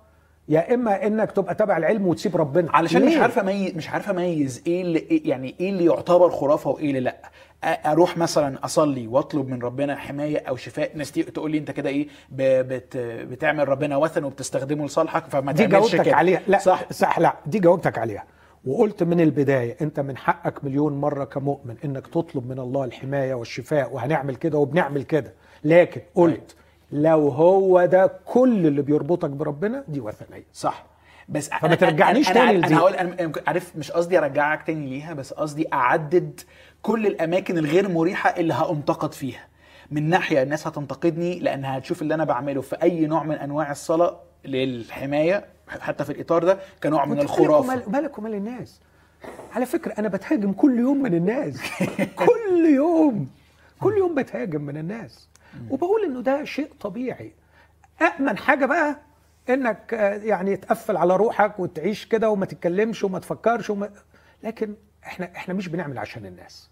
يا إما إنك تبقى تبع العلم وتسيب ربنا. علشان مش ليه؟ عارف اميز مش عارف أميز إيه اللي إيه- يعني إيه اللي يعتبر خرافة وإيه اللي لأ. أروح مثلا أصلي وأطلب من ربنا حماية أو شفاء. ناس تقول لي أنت كده إيه ب- بت بتعمل ربنا وثن وبتستخدمه لصالحك فما دي تعملش جاوبتك كده. عليها. لا صح. صح صح لا دي جاوبتك عليها. وقلت من البداية أنت من حقك مليون مرة كمؤمن إنك تطلب من الله الحماية والشفاء وهنعمل كده وبنعمل كده. لكن قلت لو هو ده كل اللي بيربطك بربنا دي وثنيه صح. بس فما ترجعنيش أنا- تاني لدي. أنا هقول أنا أنا عارف مش قصدي أرجعك تاني ليها بس قصدي أعدد كل الأماكن الغير مريحة اللي هأنتقد فيها. من ناحية الناس هتنتقدني لأنها هتشوف اللي أنا بعمله في أي نوع من أنواع الصلاة للحماية حتى في الإطار ده كنوع من الخرافة. مالك ومال- مالك ومال الناس. على فكرة أنا بتهاجم كل يوم من الناس. (laughs) كل يوم. كل يوم بتهاجم من الناس. وبقول إنه ده شيء طبيعي. امن حاجة بقى إنك آه، يعني تقفل على روحك وتعيش كده وما تتكلمش وما تفكرش وما لكن إحنا إحنا مش بنعمل عشان الناس.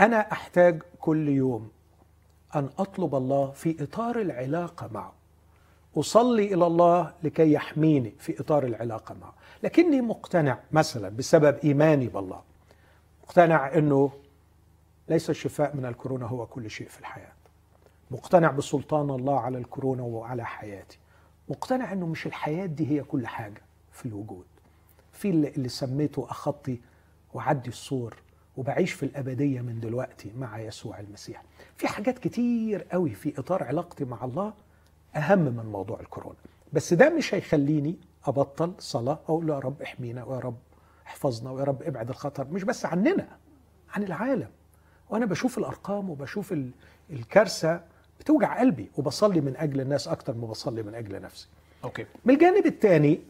أنا أحتاج كل يوم أن أطلب الله في إطار العلاقة معه. أصلي إلى الله لكي يحميني في إطار العلاقة معه. لكني مقتنع مثلا بسبب إيماني بالله. مقتنع أنه ليس الشفاء من الكورونا هو كل شيء في الحياة. مقتنع بسلطان الله على الكورونا وعلى حياتي. مقتنع أنه مش الحياة دي هي كل حاجة في الوجود. في اللي, سميته أخطي وعدي السور وبعيش في الأبدية من دلوقتي مع يسوع المسيح. في حاجات كتير قوي في إطار علاقتي مع الله أهم من موضوع الكورونا. بس ده مش هيخليني أبطل صلاة أقول له يا رب احمينا ويا رب احفظنا ويا رب ابعد الخطر. مش بس عننا عن العالم. وأنا بشوف الأرقام وبشوف ال- الكارثة بتوجع قلبي وبصلي من أجل الناس أكتر ما بصلي من أجل نفسي. أوكي. من الجانب الثاني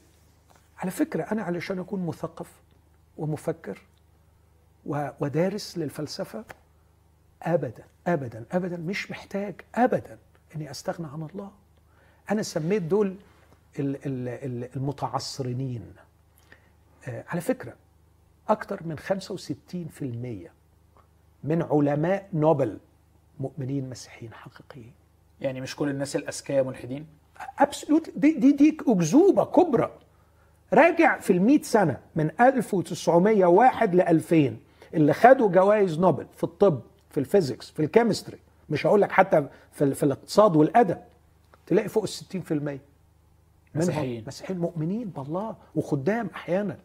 على فكرة أنا علشان أكون مثقف ومفكر ودارس للفلسفة أبدا أبدا أبدا مش محتاج أبدا إني أستغنى عن الله. أنا سميت دول ال- ال- ال- المتعصرين آه، على فكرة أكثر من 65% من علماء نوبل مؤمنين مسيحيين حقيقيين. يعني مش كل الناس الأذكياء ملحدين؟ ابسولوت دي دي دي أكذوبة كبرى. راجع في ال سنة من 1901 ل 2000 اللي خدوا جوائز نوبل في الطب في ال physics في ال chemistry مش هقول لك حتى في, في الاقتصاد والأدب تلاقي فوق ال 60% منهم مسيحيين. مسيحيين مؤمنين بالله وخدام أحيانا.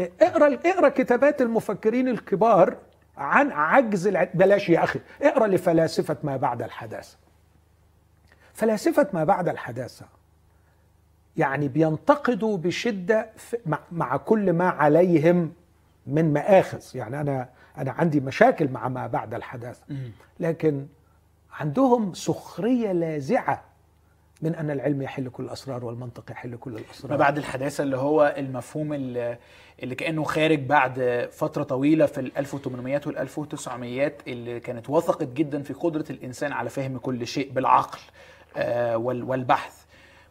اقرأ اقرأ كتابات المفكرين الكبار عن عجز الع... بلاش يا أخي. اقرأ لفلاسفة ما بعد الحداثة. فلاسفة ما بعد الحداثة يعني بينتقدوا بشدة. مع كل ما عليهم من مآخذ. يعني أنا أنا عندي مشاكل مع ما بعد الحداثة. لكن عندهم سخرية لاذعه من أن العلم يحل كل الأسرار والمنطق يحل كل الأسرار. ما بعد الحداثة اللي هو المفهوم اللي, كأنه خارج بعد فترة طويلة في ال 1800 وال 1900 اللي كانت وثقت جدا في قدرة الإنسان على فهم كل شيء بالعقل آه، وال- والبحث.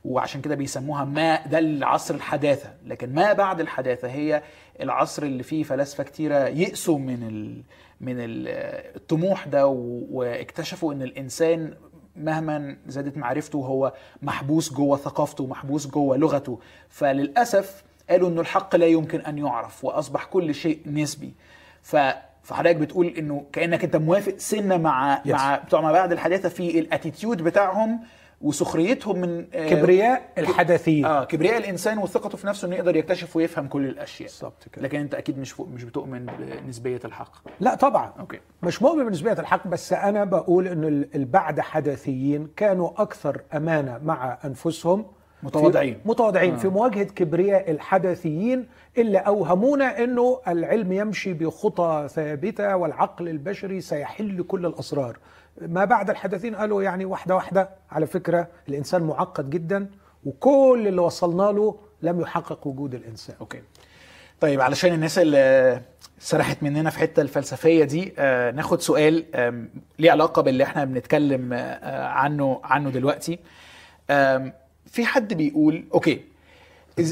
وعشان كده بيسموها ما ده العصر الحداثة. لكن ما بعد الحداثة هي العصر اللي فيه فلاسفة كتيرة يئسوا من من ال الطموح ده واكتشفوا إن الإنسان مهما زادت معرفته هو محبوس جوه ثقافته محبوس جوه لغته فللأسف قالوا إنه الحق لا يمكن أن يعرف وأصبح كل شيء نسبي ف فحضرتك بتقول إنه كأنك أنت موافق سنة مع Yes. مع بتوع ما بعد الحداثه في الأتيتيود بتاعهم وسخريتهم من آه، كبرياء الحداثيين آه كبرياء الإنسان وثقته في نفسه إنه يقدر يكتشف ويفهم كل الأشياء. بالظبط كده. لكن أنت أكيد مش مش بتؤمن بنسبية الحق. لا طبعا. أوكي. مش مؤمن بنسبية الحق بس أنا بقول ال- البعد حداثيين كانوا أكثر أمانة مع أنفسهم متواضعين. متواضعين. آه. في مواجهة كبرياء الحداثيين اللي أوهمونا إنه العلم يمشي بخطى ثابتة والعقل البشري سيحل كل الأسرار. ما بعد الحداثيين قالوا يعني واحدة واحدة. على فكرة الإنسان معقد جدا وكل اللي وصلنا له لم يحقق وجود الإنسان. okay. طيب علشان الناس اللي سرحت مننا في حتة الفلسفية دي آه ناخد سؤال ليه علاقة باللي إحنا بنتكلم آه عنه عنه دلوقتي. في حد بيقول okay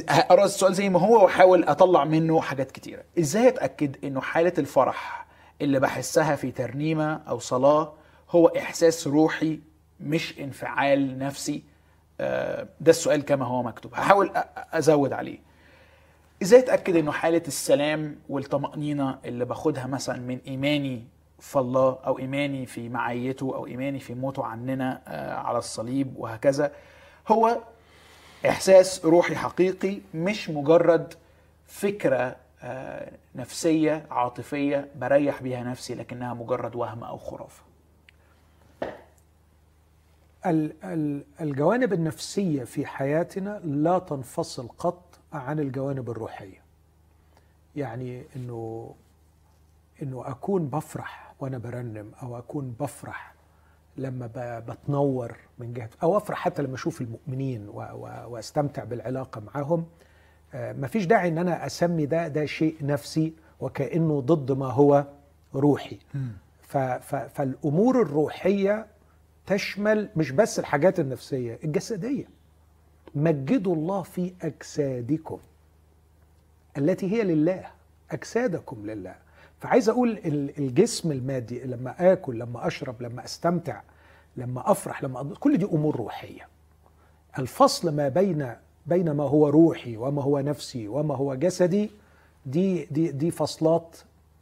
هقرأ السؤال زي ما هو وأحاول أطلع منه حاجات كتيرة. إزاي أتأكد إنه حالة الفرح اللي بحسها في ترنيمة أو صلاة هو إحساس روحي مش انفعال نفسي. آه، ده السؤال كما هو مكتوب. هحاول أزود عليه. إزاي أتأكد إنه حالة السلام والطمأنينة اللي باخدها مثلا من إيماني في الله أو إيماني في معيته أو إيماني في موته عننا آه، على الصليب وهكذا هو إحساس روحي حقيقي مش مجرد فكرة آه، نفسية عاطفية بريح بيها نفسي لكنها مجرد وهم أو خرافة. الجوانب النفسية في حياتنا لا تنفصل قط عن الجوانب الروحية. يعني إنه إنه أكون بفرح وأنا برنم أو أكون بفرح لما بتنور من جهة أو أفرح حتى لما أشوف المؤمنين و- و- وأستمتع بالعلاقة معهم. آه، مفيش داعي إن أنا أسمي ده ده شيء نفسي وكأنه ضد ما هو روحي. ف- ف- فالأمور الروحية تشمل مش بس الحاجات النفسية الجسدية. مجدوا الله في أجسادكم التي هي لله أجسادكم لله. فعايز أقول ال- الجسم المادي لما آكل لما أشرب لما أستمتع لما أفرح لما أض... كل دي أمور روحية. الفصل ما بين بين ما هو روحي وما هو نفسي وما هو جسدي دي دي دي فصلات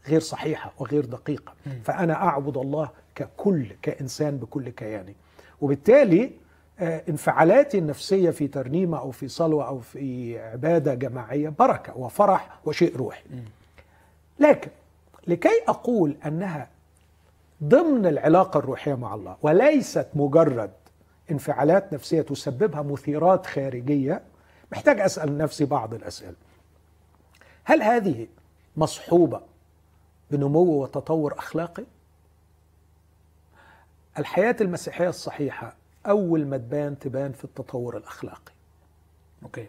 غير صحيحة وغير دقيقة. فأنا أعبد الله ككل كإنسان بكل كياني وبالتالي آه، انفعالاتي النفسية في ترنيمة أو في صلوة أو في عبادة جماعية بركة وفرح وشيء روحي. لكن لكي أقول أنها ضمن العلاقة الروحية مع الله وليست مجرد انفعالات نفسية تسببها مثيرات خارجية محتاج أسأل نفسي بعض الأسئلة. هل هذه مصحوبة بنمو وتطور أخلاقي؟ الحياة المسيحية الصحيحة أول ما تبان تبان في التطور الأخلاقي. أوكي؟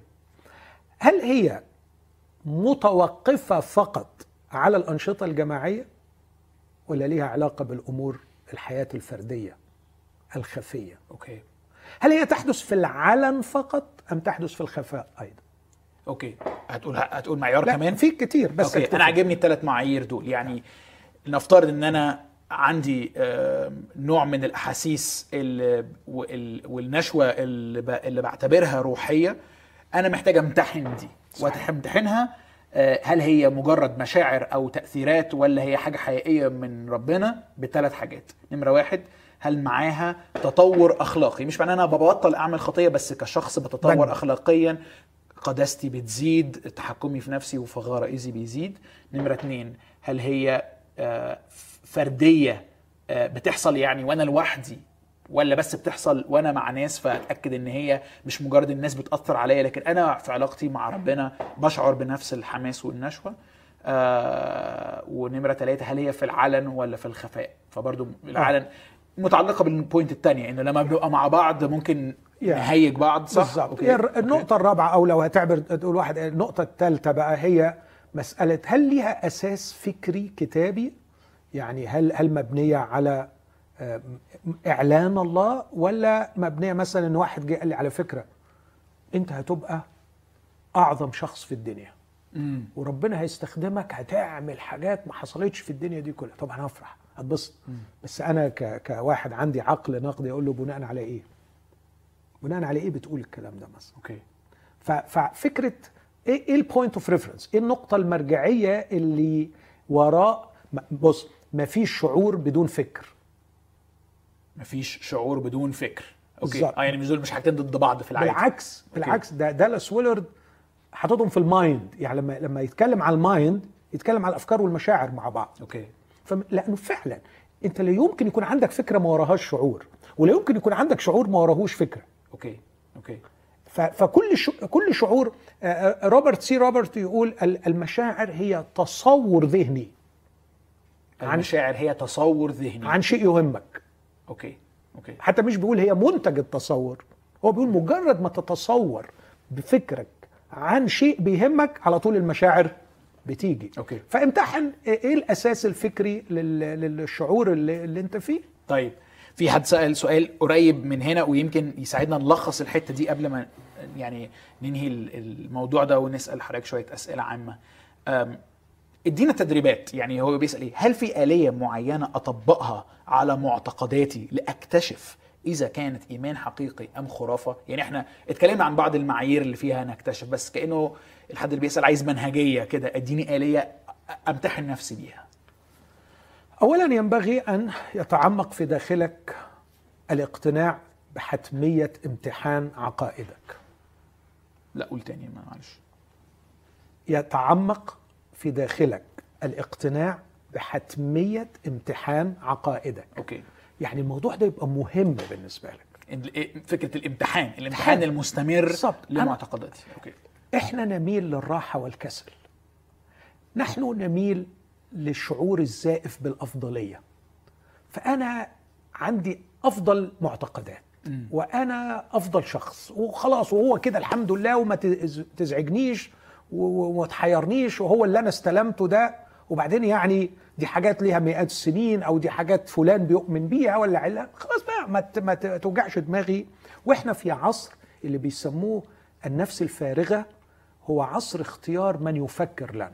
هل هي متوقفة فقط على الأنشطة الجماعية ولا ليها علاقة بالأمور الحياة الفردية الخفية؟ okay؟ هل هي تحدث في العلن فقط أم تحدث في الخفاء أيضا؟ okay. هتقول هتقول معيار كمان؟ في كتير بس okay. أكتفي. أنا عاجبني الثلاث معايير دول. يعني نفترض إن أنا عندي نوع من الأحاسيس ال- وال- والنشوة اللي بعتبرها روحية. أنا محتاج أمتحن دي وامتحنها آه، هل هي مجرد مشاعر أو تأثيرات ولا هي حاجة حقيقية من ربنا؟ بثلاث حاجات. نمرة واحد هل معاها تطور أخلاقي؟ مش معناه أنا ببطل أعمل خطية بس كشخص بتطور. اخلاقيا قداستي بتزيد تحكمي في نفسي وفي غرائزي بيزيد. نمرة اتنين هل هي آه، فردية آه، بتحصل يعني وأنا لوحدي ولا بس بتحصل وأنا مع ناس فأتأكد إن هي مش مجرد الناس بتأثر عليا لكن أنا في علاقتي مع ربنا بشعر بنفس الحماس والنشوة آه ونمرة ثلاثة هل هي في العلن ولا في الخفاء فبرضو العلن متعلقة بال point الثانية إنه لما بنبقى مع بعض ممكن. نهيج بعض صح بالظبط okay. هي الر- النقطة الرابعة أو لو هتعبر تقول واحد النقطة الثالثة بقى هي مسألة هل ليها أساس فكري كتابي؟ يعني هل هل مبنية على آه، إعلان الله ولا مبنية مثلا إن واحد جه قال لي على فكرة أنت هتبقى أعظم شخص في الدنيا. مم. وربنا هيستخدمك هتعمل حاجات ما حصلتش في الدنيا دي كلها. طبعا هفرح هتبسط. بس أنا ك... كواحد عندي عقل نقدي أقول له بناء على إيه؟ بناء على إيه بتقول الكلام ده مثلا؟ okay. ف... ففكرة إيه ال point of reference إيه النقطة المرجعية اللي وراء؟ بص ما فيش شعور بدون فكر. مفيش شعور بدون فكر. okay. آه يعني مش دول مش حاجتين ضد بعض في العادي. بالعكس بالعكس ده دالاس ويلرد حاططهم في ال mind. يعني لما لما يتكلم على ال mind يتكلم على الأفكار والمشاعر مع بعض. okay. فم... لأنه فعلا أنت لا يمكن يكون عندك فكرة ما وراهاش شعور ولا يمكن يكون عندك شعور ما وراهوش فكرة. okay. okay. ف... فكل ش... كل شعور آه، آه، روبرت سي روبرت يقول ال- المشاعر هي تصور ذهني. عن المشاعر هي تصور ذهني. عن شيء يهمك. okay okay. حتى مش بيقول هي منتج التصور هو بيقول مجرد ما تتصور بفكرك عن شيء بيهمك على طول المشاعر بتيجي. okay. فامتحن إيه الأساس الفكري لل... للشعور اللي, اللي أنت فيه. طيب في حد سأل سؤال قريب من هنا ويمكن يساعدنا نلخص الحتة دي قبل ما يعني ننهي ال- الموضوع ده ونسأل حضرتك شوية أسئلة عامة. أم، ادينا تدريبات. يعني هو بيسأل إيه؟ هل في آلية معينة أطبقها على معتقداتي لأكتشف إذا كانت إيمان حقيقي أم خرافة؟ يعني إحنا اتكلمنا عن بعض المعايير اللي فيها نكتشف بس كأنه الحد اللي بيسأل عايز منهجية كده اديني آلية أمتحن نفسي بيها. اولا ينبغي أن يتعمق في داخلك الاقتناع بحتمية امتحان عقائدك. لا قول تاني معلش. يتعمق في داخلك الاقتناع بحتمية امتحان عقائدك. okay. يعني الموضوع ده يبقى مهم بالنسبة لك. إيه فكرة الامتحان الامتحان امتحان. المستمر. أنا- لمعتقداتي. okay. إحنا نميل للراحة والكسل. نحن نميل للشعور الزائف بالأفضلية. فأنا عندي أفضل معتقدات وأنا أفضل شخص وخلاص وهو كده الحمد لله وما تز- تزعجنيش. وما تحيرنيش وهو اللي أنا استلمته ده. وبعدين يعني دي حاجات ليها مئات السنين أو دي حاجات فلان بيؤمن بيها ولا علا. خلاص بقى ما توجعش دماغي. وإحنا في عصر اللي بيسموه النفس الفارغة هو عصر اختيار من يفكر لنا.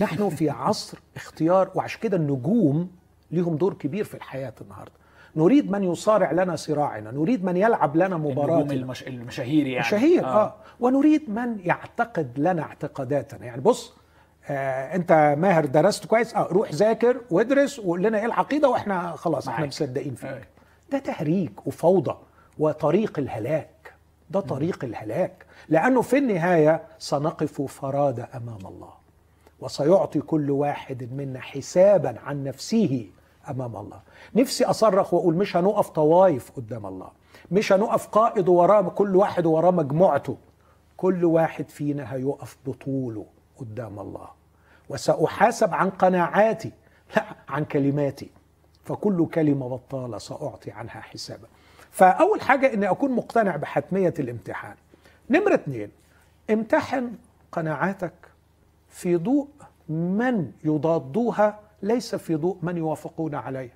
نحن في عصر اختيار وعشان كده النجوم ليهم دور كبير في الحياة النهاردة. نريد من يصارع لنا صراعنا نريد من يلعب لنا مباراة. المش... المشاهير يعني. شهير آه. آه. ونريد من يعتقد لنا اعتقاداتنا. يعني بص آه أنت ماهر درست كويس آه روح ذاكر وادرس وقول لنا إيه العقيدة وإحنا خلاص إحنا. مصدقين فيك. أيوة. ده تهريج وفوضى وطريق الهلاك. ده طريق الهلاك. لأنه في النهاية سنقف فرادى أمام الله. وسيعطي كل واحد منا حسابا عن نفسه أمام الله. نفسي أصرخ وأقول مش هنقف طوايف قدام الله. مش هنقف قائد وراه كل واحد وراه مجموعته. كل واحد فينا هيقف بطوله قدام الله. وسأحاسب عن قناعاتي لا عن كلماتي. فكل كلمة بطالة سأعطي عنها حسابا. فأول حاجة إني أكون مقتنع بحتمية الامتحان. نمرة اتنين امتحن قناعاتك في ضوء من يضادوها ليس في ضوء من يوافقون عليها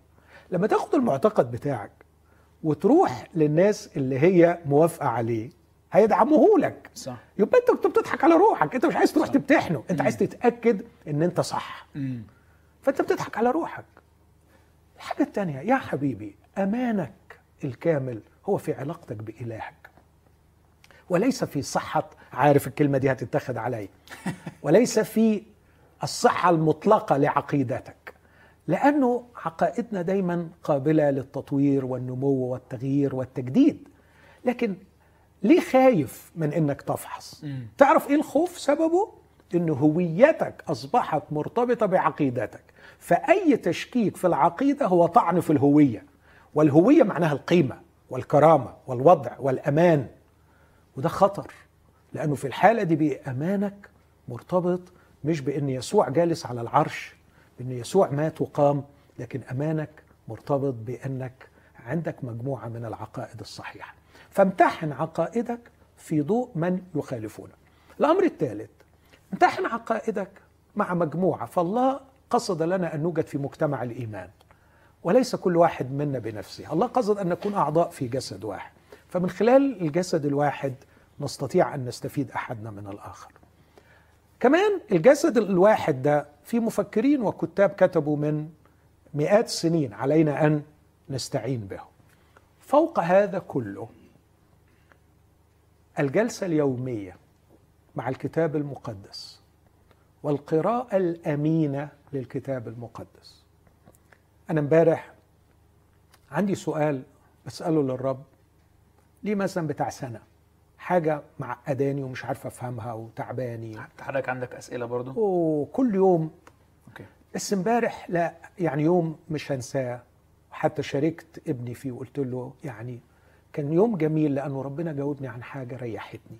لما تاخد المعتقد بتاعك وتروح للناس اللي هي موافقة عليه هيدعموه لك. صح. يبقى انت كنت بتضحك على روحك. انت مش عايز تروح تمتحنه. انت عايز تتأكد ان انت صح. مم. فانت بتضحك على روحك. الحاجة الثانية يا حبيبي أمانك الكامل هو في علاقتك بإلهك. وليس في صحة عارف الكلمة دي هتتخذ علي (laughs) وليس في الصحة المطلقة لعقيدتك. لأنه عقائدنا دايما قابلة للتطوير والنمو والتغيير والتجديد. لكن ليه خايف من إنك تفحص؟ مم. تعرف إيه الخوف سببه؟ إن هويتك أصبحت مرتبطة بعقيدتك. فأي تشكيك في العقيدة هو طعن في الهوية. والهوية معناها القيمة والكرامة والوضع والأمان. وده خطر. لأنه في الحالة دي بقى امانك مرتبط مش بإن يسوع جالس على العرش بإن يسوع مات وقام لكن أمانك مرتبط بإنك عندك مجموعة من العقائد الصحيحة. فامتحن عقائدك في ضوء من يخالفونك الأمر الثالث امتحن عقائدك مع مجموعة فالله قصد لنا أن نوجد في مجتمع الإيمان وليس كل واحد منا بنفسه. الله قصد أن نكون أعضاء في جسد واحد. فمن خلال الجسد الواحد نستطيع أن نستفيد أحدنا من الآخر. كمان الجسد الواحد ده في مفكرين وكتاب كتبوا من مئات السنين علينا أن نستعين به. فوق هذا كله الجلسة اليومية مع الكتاب المقدس والقراءة الأمينة للكتاب المقدس. أنا امبارح عندي سؤال بسأله للرب ليه مثلا بتاع سنة؟ حاجة معقداني ومش عارف أفهمها وتعباني. حضرتك عندك أسئلة برضو؟ وكل يوم. أوكي. بس امبارح لا يعني يوم مش هنساه. حتى شاركت ابني فيه وقلت له يعني كان يوم جميل لأنه ربنا جاوبني عن حاجة ريحتني.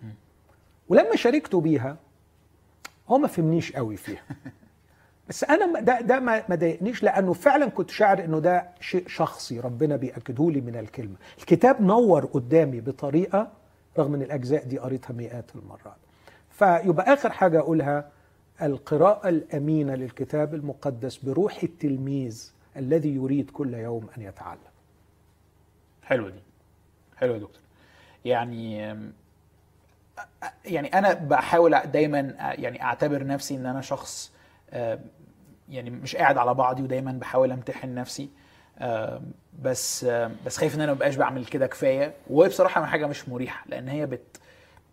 ولما شاركته بيها هو ما فهمنيش قوي فيها. (laughs) بس أنا ده ده ما ما ضايقنيش لأنه فعلا كنت شاعر إنه ده شيء شخصي ربنا بيأكده لي من الكلمة. الكتاب نور قدامي بطريقة رغم إن الأجزاء دي قريتها مئات المرات. فيبقى آخر حاجة أقولها القراءة الأمينة للكتاب المقدس بروح التلميذ الذي يريد كل يوم أن يتعلم. حلوة دي. حلوة يا دكتور. يعني يعني أنا بحاول دايما يعني أعتبر نفسي إن أنا شخص يعني مش قاعد على بعضي ودايما بحاول أمتحن نفسي. بس أم، بس خايف إن أنا مبقاش بعمل كده كفاية. وهي بصراحة حاجة مش مريحة لأن هي بت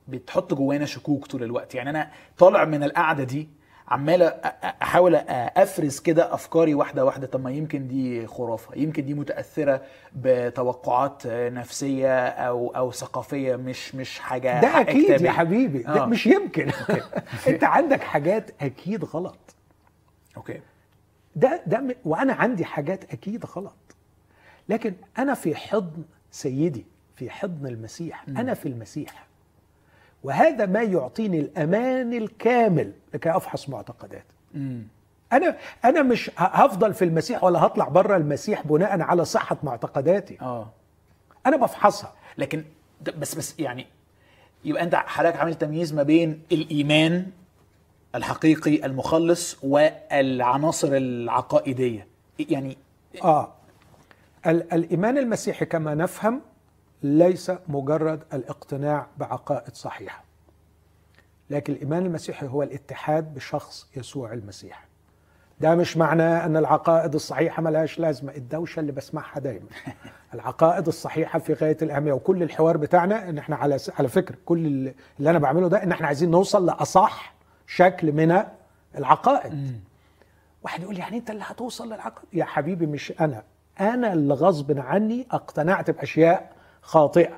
بتحط جوانا شكوك طول الوقت. يعني أنا طالع من القعدة دي عمال أحاول أفرز كده أفكاري واحدة واحدة. طب ما يمكن دي خرافة يمكن دي متأثرة بتوقعات نفسية أو أو ثقافية مش مش حاجة ده أكيد كتابي. يا حبيبي ده آه. مش يمكن. (laughs) أنت عندك حاجات أكيد غلط. أوكي. ده ده م- وأنا عندي حاجات أكيد غلط. لكن أنا في حضن سيدي في حضن المسيح أنا في المسيح. وهذا ما يعطيني الأمان الكامل. لكي أفحص معتقداتي. أنا أنا مش هفضل في المسيح ولا هطلع بره المسيح بناء على صحة معتقداتي. آه. أنا بفحصها. لكن بس بس يعني يبقى أنت حضرتك عامل تمييز ما بين الإيمان الحقيقي المخلص والعناصر العقائدية. يعني آه. ال- الإيمان المسيحي كما نفهم ليس مجرد الاقتناع بعقائد صحيحة لكن الإيمان المسيحي هو الاتحاد بشخص يسوع المسيح. ده مش معناه أن العقائد الصحيحة ملهاش لازمة الدوشة اللي بسمعها دايما. (laughs) العقائد الصحيحة في غاية الأهمية وكل الحوار بتاعنا إن إحنا على على فكرة كل اللي اللي أنا بعمله ده إن إحنا عايزين نوصل لأصح شكل من العقائد. واحد يقول يعني انت اللي هتوصل للعقائد؟ يا حبيبي مش أنا. أنا اللي غصب عني اقتنعت بأشياء خاطئة.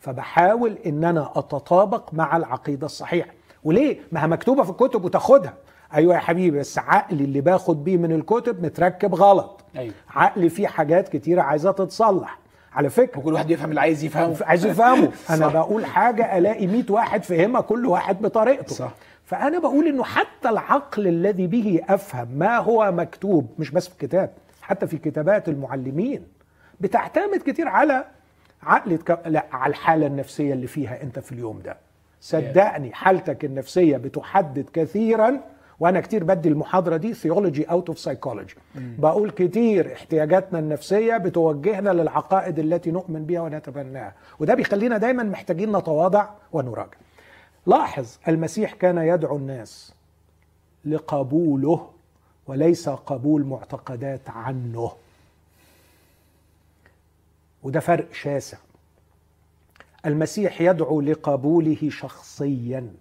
فبحاول إن أنا أتطابق مع العقيدة الصحيحة. وليه؟ ما هي مكتوبة في الكتب وتاخدها. أيوه يا حبيبي بس عقلي اللي باخد بيه من الكتب متركب غلط. أيوه. عقلي فيه حاجات كتيرة عايزة تتصلح. على فكرة. وكل واحد يفهم اللي عايز يفهمه. عايز يفهمه. أنا. (laughs) بقول حاجة ألاقي 100 واحد فهمها كل واحد بطريقته. صح. فأنا بقول إنه حتى العقل الذي به أفهم ما هو مكتوب مش بس في الكتاب حتى في كتابات المعلمين بتعتمد كتير على عقل. لا على الحالة النفسية اللي فيها أنت في اليوم ده. صدقني حالتك النفسية بتحدد كثيرا وأنا كتير بدي المحاضرة دي theology out of psychology بقول كتير احتياجاتنا النفسية بتوجهنا للعقائد التي نؤمن بها ونتبناها. وده بيخلينا دايما محتاجين نتواضع ونراجع. لاحظ المسيح كان يدعو الناس لقبوله وليس قبول معتقدات عنه. وده فرق شاسع. المسيح يدعو لقبوله شخصيا.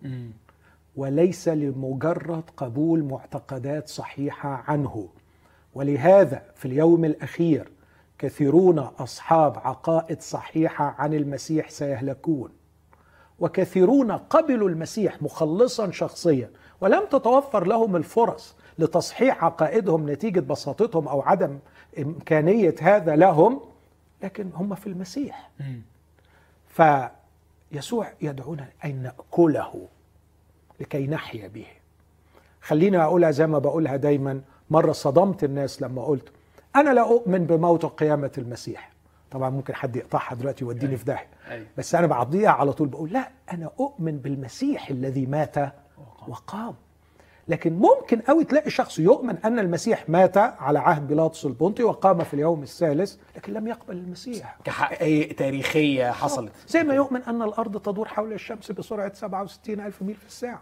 وليس لمجرد قبول معتقدات صحيحة عنه. ولهذا في اليوم الأخير كثيرون أصحاب عقائد صحيحة عن المسيح سيهلكون. وكثيرون قبلوا المسيح مخلصا شخصيا ولم تتوفر لهم الفرص لتصحيح عقائدهم نتيجة بساطتهم أو عدم إمكانية هذا لهم لكن هم في المسيح. فيسوع يدعونا أن نأكله لكي نحيا به. خليني أقولها زي ما بقولها دايما مرة صدمت الناس لما قلت أنا لا أؤمن بموت وقيامه المسيح. طبعا ممكن حد يقطعها دلوقتي يوديني في داهية. أيوة. بس أنا بعضيها على طول بقول لا أنا أؤمن بالمسيح الذي مات وقام. لكن ممكن قوي تلاقي شخص يؤمن أن المسيح مات على عهد بيلاطس البنطي وقام في اليوم الثالث لكن لم يقبل المسيح. كحقائق تاريخية حصلت. زي ما يؤمن أن الأرض تدور حول الشمس بسرعة 67 ألف ميل في الساعة.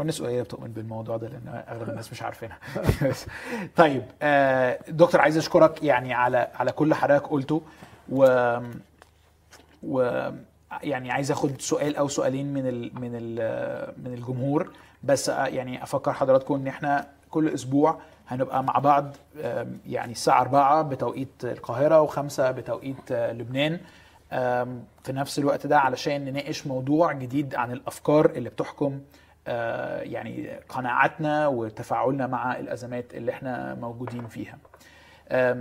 والناس قليلة بتؤمن بالموضوع ده لأن أغلب الناس مش عارفينها. (laughs) طيب آه، دكتور عايز أشكرك يعني على على كل حضرتك قلته و و يعني عايز أخد سؤال أو سؤالين من ال من ال من الجمهور. بس آه، يعني أفكر حضراتكم إن إحنا كل أسبوع هنبقى مع بعض يعني الساعة 4 بتوقيت القاهرة و5 بتوقيت آه، لبنان. في نفس الوقت ده علشان نناقش موضوع جديد عن الأفكار اللي بتحكم يعني قناعاتنا وتفاعلنا مع الأزمات اللي إحنا موجودين فيها.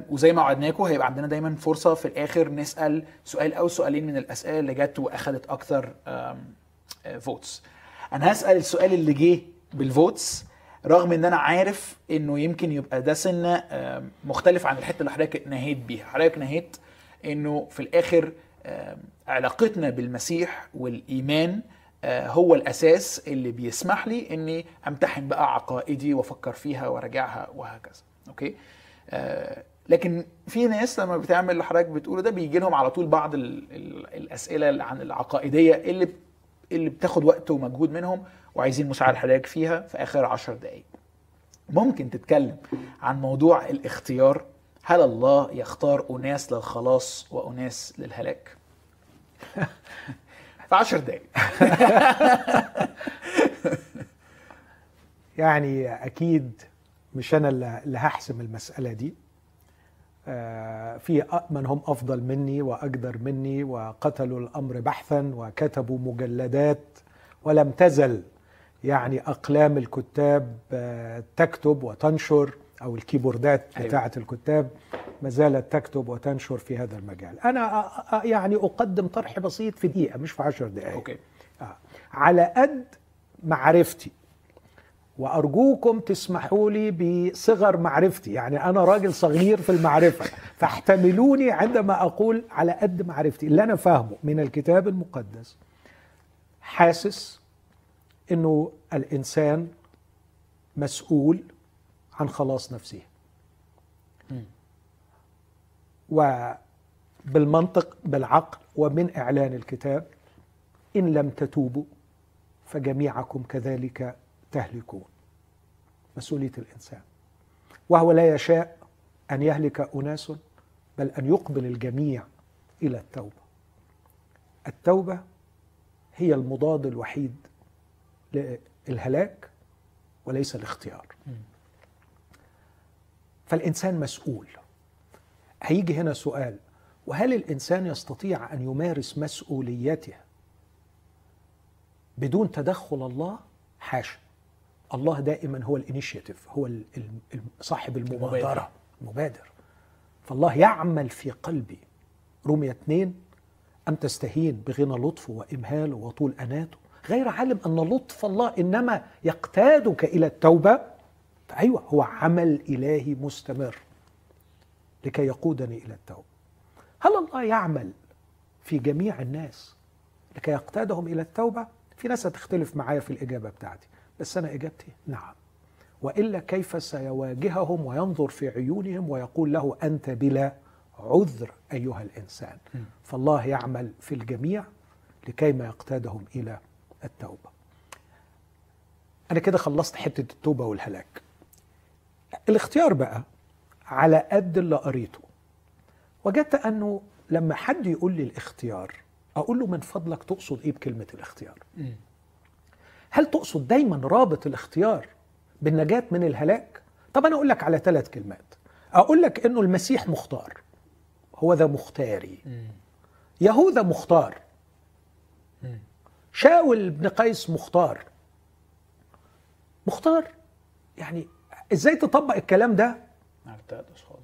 وزي ما وعدناكم هيبقى عندنا دايما فرصة في الآخر نسأل سؤال أو سؤالين من الأسئلة اللي جت وأخدت أكتر votes أنا هسأل السؤال اللي جه بال votes رغم إن أنا عارف إنه يمكن يبقى ده سنة مختلف عن الحتة اللي حضرتك نهيت بيها. حضرتك نهيت إنه في الآخر علاقتنا بالمسيح والإيمان آه، هو الأساس اللي بيسمح لي إني أمتحن بقى عقائدي وأفكر فيها وراجعها وهكذا. أوكي؟ آه، لكن في ناس لما بتعمل اللي حضرتك بتقوله ده بيجي لهم على طول بعض ال ال الأسئلة عن العقائدية اللي اللي بتاخد وقت ومجهود منهم وعايزين مساعدة حضرتك فيها في آخر عشر دقائق ممكن تتكلم عن موضوع الاختيار. هل الله يختار أناس للخلاص وأناس للهلاك؟ (laughs) في عشر دقائق (laughs) يعني أكيد مش أنا اللي هحسم المسألة دي. آه، في من هم أفضل مني وأقدر مني وقتلوا الأمر بحثا وكتبوا مجلدات ولم تزل. يعني أقلام الكتاب آه، تكتب وتنشر أو الكيبوردات أيوة. بتاعة الكتاب ما زالت تكتب وتنشر في هذا المجال. أنا أ- أ- يعني أقدم طرح بسيط في دقيقة مش في عشر دقائق أوكي. آه. على قد معرفتي. وأرجوكم تسمحوا لي بصغر معرفتي. يعني أنا راجل صغير في المعرفة. فاحتملوني عندما أقول على قد معرفتي. اللي أنا فاهمه من الكتاب المقدس حاسس إنه الإنسان مسؤول عن خلاص نفسه. وبالمنطق بالعقل ومن إعلان الكتاب إن لم تتوبوا فجميعكم كذلك تهلكون. مسؤولية الإنسان. وهو لا يشاء أن يهلك أناس بل أن يقبل الجميع إلى التوبة. التوبة هي المضاد الوحيد للهلاك وليس الاختيار فالإنسان مسؤول. هيجي هنا سؤال وهل الإنسان يستطيع أن يمارس مسؤوليته بدون تدخل الله؟ حاشا. الله دائما هو الإنيشيتيف هو صاحب المبادرة. المبادر. المبادر فالله يعمل في قلبي. رمية اتنين أم تستهين بغنى لطفه وإمهاله وطول أناته؟ غير عالم أن لطف الله إنما يقتادك إلى التوبة. أيوة هو عمل إلهي مستمر لكي يقودني إلى التوبة. هل الله يعمل في جميع الناس لكي يقتادهم إلى التوبة؟ في ناس هتختلف معايا في الإجابة بتاعتي بس أنا إجابتي نعم. وإلا كيف سيواجههم وينظر في عيونهم ويقول له أنت بلا عذر أيها الإنسان؟ فالله يعمل في الجميع لكي ما يقتادهم إلى التوبة أنا كده خلصت حتة التوبة والهلاك الاختيار بقى على قد اللي قريته وجدت أنه لما حد يقول لي الاختيار أقول له من فضلك تقصد إيه بكلمة الاختيار. هل تقصد دايما رابط الاختيار بالنجاة من الهلاك؟ طب أنا أقول لك على ثلاث كلمات أقول لك أنه المسيح مختار هو ذا مختاري. يهوذا مختار. شاول بن قيس مختار. مختار يعني إزاي تطبق الكلام ده؟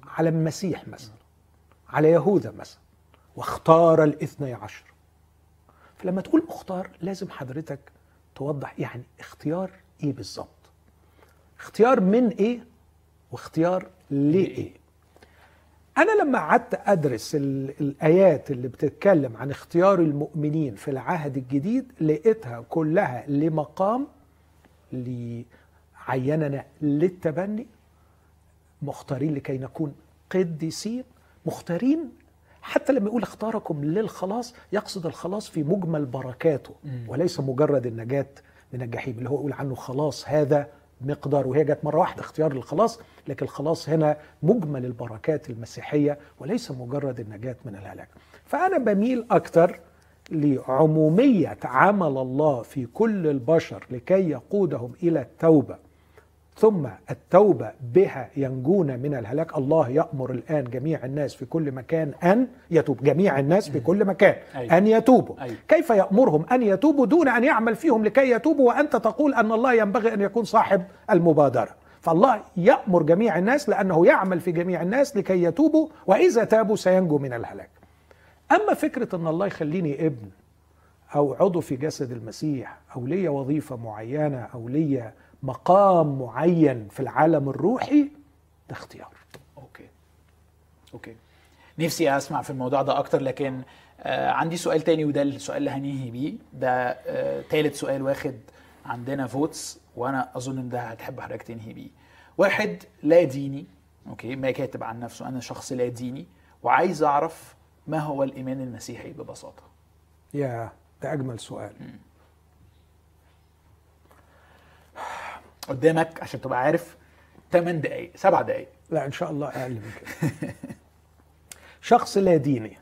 على المسيح مثلا على يهوذا مثلا واختار الاثني عشر. فلما تقول مختار لازم حضرتك توضح يعني اختيار إيه بالظبط. اختيار من إيه واختيار لإيه؟ أنا لما قعدت أدرس ال- الآيات اللي بتتكلم عن اختيار المؤمنين في العهد الجديد لقيتها كلها لمقام لعيننا للتبني مختارين لكي نكون قديسين مختارين حتى لما يقول اختاركم للخلاص يقصد الخلاص في مجمل بركاته وليس مجرد النجاة من الجحيم اللي هو يقول عنه خلاص هذا مقدار وهي جت مرة واحدة اختيار للخلاص لكن الخلاص هنا مجمل البركات المسيحية وليس مجرد النجاة من الهلاك. فأنا بميل أكتر لعمومية عمل الله في كل البشر لكي يقودهم إلى التوبة. ثم التوبة بها ينجون من الهلاك. الله يأمر الآن جميع الناس في كل مكان أن يتوب. جميع الناس في كل مكان أيوة. أن يتوبوا. أيوة. كيف يأمرهم أن يتوبوا دون أن يعمل فيهم لكي يتوبوا وأنت تقول أن الله ينبغي أن يكون صاحب المبادرة؟ فالله يأمر جميع الناس لأنه يعمل في جميع الناس لكي يتوبوا وإذا تابوا سينجوا من الهلاك. أما فكرة أن الله يخليني ابن أو عضو في جسد المسيح أو ليا وظيفة معينة أو ليا مقام معين في العالم الروحي ده اختيار. okay. okay. نفسي أسمع في الموضوع ده أكتر لكن آه عندي سؤال تاني وده السؤال اللي هننهي بيه. ده آه تالت سؤال واخد عندنا votes وأنا أظن إن ده هتحب حضرتك تنهي بيه. واحد لا ديني okay ما كاتب عن نفسه أنا شخص لا ديني وعايز أعرف ما هو الإيمان المسيحي ببساطة؟ يا ده أجمل سؤال. قدامك عشان تبقى عارف 8 دقائق 7 دقائق لا إن شاء الله أقل من كده. شخص لا ديني.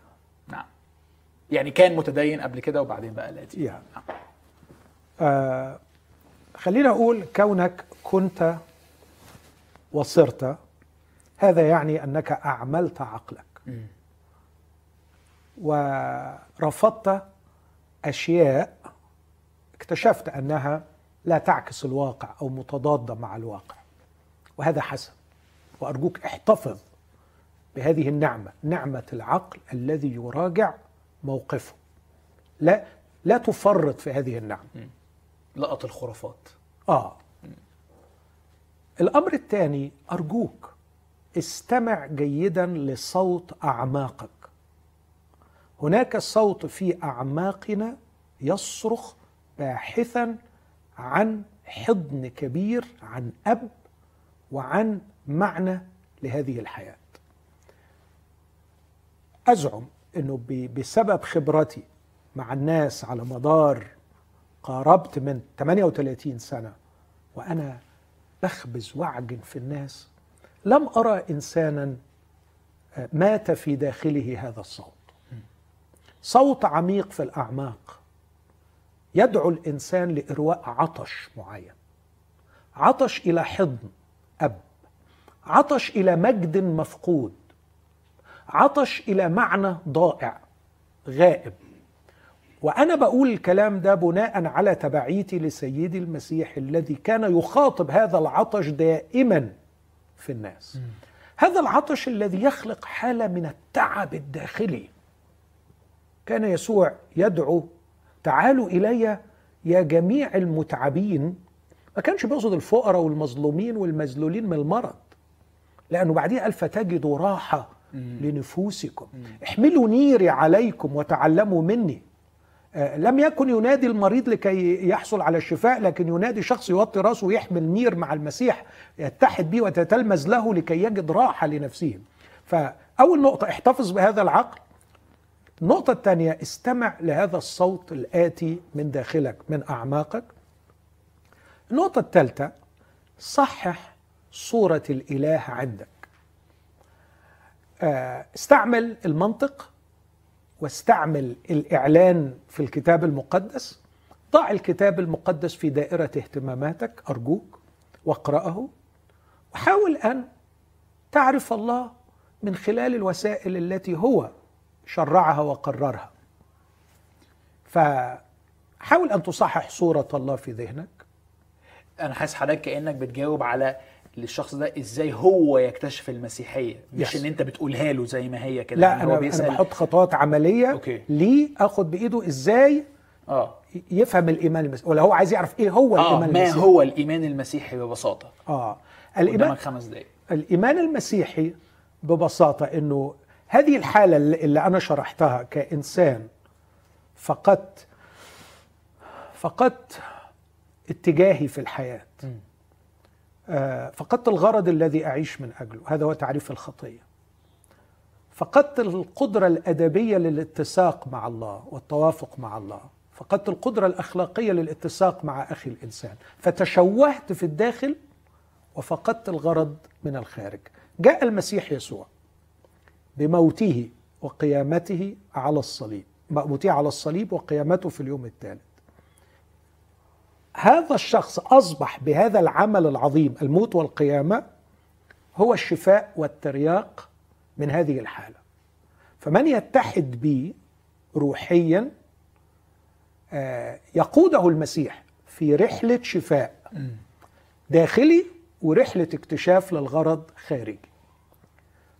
نعم. يعني كان متدين قبل كده وبعدين بقى لا ديني. يا. آه خلينا أقول كونك كنت وصرت هذا يعني أنك أعملت عقلك. مم. ورفضت أشياء اكتشفت أنها لا تعكس الواقع أو متضادة مع الواقع. وهذا حسن. وأرجوك احتفظ بهذه النعمة نعمة العقل الذي يراجع موقفه. لا لا تفرط في هذه النعمة. لقط الخرافات. آه. الأمر الثاني أرجوك استمع جيدا لصوت أعماقك. هناك صوت في أعماقنا يصرخ باحثا عن حضن كبير عن أب وعن معنى لهذه الحياة. أزعم أنه ب- بسبب خبرتي مع الناس على مدار قاربت من 38 سنة وأنا بخبز وأعجن في الناس لم أرى إنسانا آه، مات في داخله هذا الصوت. صوت عميق في الأعماق. يدعو الإنسان لإرواء عطش معين. عطش إلى حضن أب. عطش إلى مجد مفقود. عطش إلى معنى ضائع غائب. وأنا بقول الكلام ده بناء على تبعيتي لسيدي المسيح الذي كان يخاطب هذا العطش دائما في الناس. هذا العطش الذي يخلق حالة من التعب الداخلي. كان يسوع يدعو تعالوا إلي يا جميع المتعبين. ما كانش بيقصد الفقراء والمظلومين والمذلولين من المرض لأنه بعديه قال فتجدوا راحة لنفوسكم. احملوا نيري عليكم وتعلموا مني. آه، لم يكن ينادي المريض لكي يحصل على الشفاء لكن ينادي شخص يوطي راسه ويحمل نير مع المسيح يتحد به وتتلمذ له لكي يجد راحة لنفسه. فأول نقطة احتفظ بهذا العقل. النقطة الثانية استمع لهذا الصوت الآتي من داخلك من أعماقك. النقطة الثالثة صحح صورة الإله عندك. آه، استعمل المنطق واستعمل الإعلان في الكتاب المقدس. ضع الكتاب المقدس في دائرة اهتماماتك أرجوك واقرأه. وحاول أن تعرف الله من خلال الوسائل التي هو شرعها وقررها. حاول أن تصحح صورة الله في ذهنك. أنا حاسس حضرتك كأنك بتجاوب على الشخص ده إزاي هو يكتشف المسيحية مش Yes. إن أنت بتقولها له زي ما هي كده لا أنا أنا بحط خطوات عملية أوكي. ليه أخد بإيده إزاي آه. يفهم الإيمان المسيحي ولا هو عايز يعرف إيه هو آه الإيمان ما المسيحي؟ هو الإيمان المسيحي ببساطة؟ آه. الايمان خمس دقايق. الإيمان المسيحي ببساطة إنه هذه الحالة اللي أنا شرحتها كإنسان فقدت فقدت اتجاهي في الحياة. مم. آه، فقدت الغرض الذي أعيش من أجله. هذا هو تعريف الخطية. فقدت القدرة الأدبية للاتساق مع الله والتوافق مع الله. فقدت القدرة الأخلاقية للاتساق مع أخي الإنسان. فتشوهت في الداخل وفقدت الغرض من الخارج. جاء المسيح يسوع. بموته وقيامته على الصليب موته على الصليب وقيامته في اليوم الثالث. هذا الشخص أصبح بهذا العمل العظيم الموت والقيامة هو الشفاء والترياق من هذه الحالة. فمن يتحد بي روحيا آه، يقوده المسيح في رحلة شفاء داخلي ورحلة اكتشاف للغرض خارجي.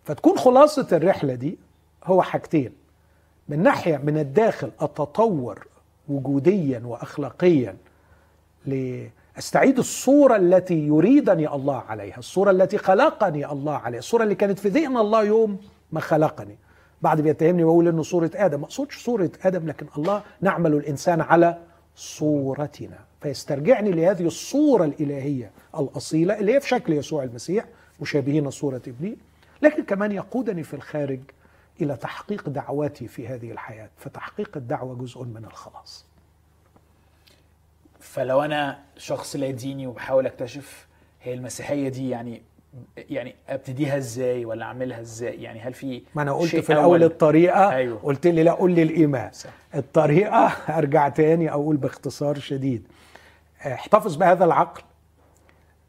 فتكون خلاصة الرحلة دي هو حاجتين. من ناحية من الداخل أتطور وجوديا واخلاقيا لأستعيد الصورة التي يريدني الله عليها، الصورة التي خلقني الله عليها، الصورة اللي كانت في ذهن الله يوم ما خلقني. بعد بيتهمني ويقول إنه صورة آدم، ما أقصدش صورة آدم لكن الله نعمل الإنسان على صورتنا، فيسترجعني لهذه الصورة الإلهية الأصيلة اللي هي في شكل يسوع المسيح مشابهين صورة ابنه، لكن كمان يقودني في الخارج إلى تحقيق دعوتي في هذه الحياة، فتحقيق الدعوة جزء من الخلاص. فلو أنا شخص لا ديني وبحاول أكتشف هي المسيحية دي يعني يعني أبتديها إزاي ولا أعملها إزاي يعني هل في ما أنا قلت في الأول أول؟ الطريقة أيوه. قلت لي لا قول لي الإيمان صح. الطريقة (laughs) أرجع تاني أقول باختصار شديد احتفظ بهذا العقل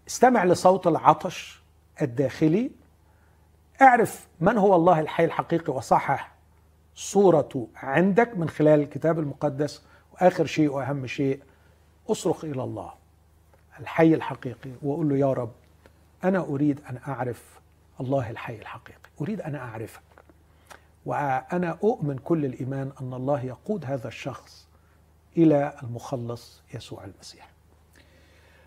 استمع لصوت العطش الداخلي اعرف من هو الله الحي الحقيقي وصحح صورته عندك من خلال الكتاب المقدس. وآخر شيء وأهم شيء اصرخ إلى الله الحي الحقيقي وقول له يا رب أنا أريد أن أعرف الله الحي الحقيقي أريد أن أعرفك. وأنا أؤمن كل الإيمان أن الله يقود هذا الشخص إلى المخلص يسوع المسيح.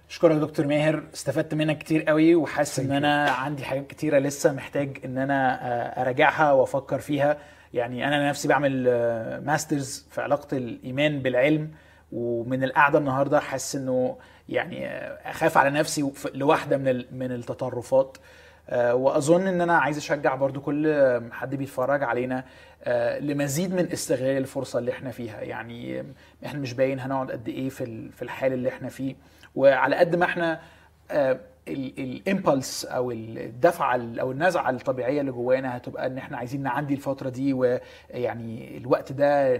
أشكرك دكتور ماهر استفدت منك كتير قوي وحاسس إن. أنا عندي حاجات كتيرة لسه محتاج إن أنا آه، أراجعها وأفكر فيها. يعني أنا نفسي بعمل آه، ماسترز في علاقة الإيمان بالعلم ومن القعدة النهارده حاسس إنه يعني آه، أخاف على نفسي لواحدة من من التطرفات. وأظن إن أنا عايز أشجع برضو كل حد بيتفرج علينا لمزيد من استغلال الفرصة اللي إحنا فيها. يعني إحنا مش باين هنقعد قد إيه في الحال اللي إحنا فيه. وعلى قد ما إحنا الامبلس أو الدفعة ال- أو النزعة الطبيعية اللي جوانا هتبقى إن إحنا عايزين نعدي الفترة دي ويعني الوقت ده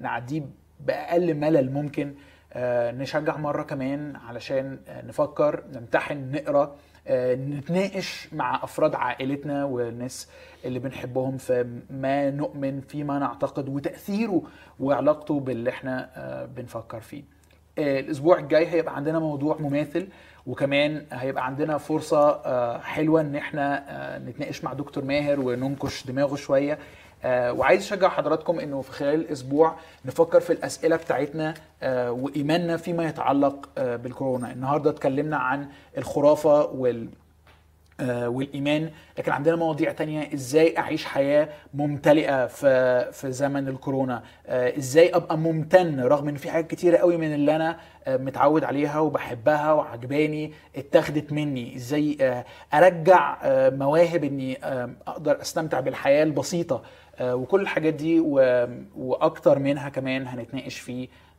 نعديه بأقل ملل ممكن. آه، نشجع مرة كمان علشان آه، نفكر نمتحن نقرأ آه، نتناقش مع أفراد عائلتنا والناس اللي بنحبهم في ما نؤمن فيما نعتقد وتأثيره وعلاقته باللي إحنا آه، بنفكر فيه. آه، الأسبوع الجاي هيبقى عندنا موضوع مماثل وكمان هيبقى عندنا فرصة آه، حلوة إن إحنا آه، نتناقش مع دكتور ماهر وننكش دماغه شوية. آه، وعايز أشجع حضراتكم إنه في خلال الأسبوع نفكر في الأسئلة بتاعتنا آه، وإيماننا فيما يتعلق آه، بالكورونا. النهارده اتكلمنا عن الخرافة وال آه، والإيمان. لكن عندنا مواضيع تانية. إزاي أعيش حياة ممتلئة في في زمن الكورونا؟ آه، إزاي أبقى ممتن رغم إن في حاجات كتيرة قوي من اللي أنا آه، متعود عليها وبحبها وعجباني اتاخدت مني. إزاي آه، أرجع آه، مواهب إني آه، أقدر أستمتع بالحياة البسيطة. آه، وكل الحاجات دي وأكتر منها كمان هنتناقش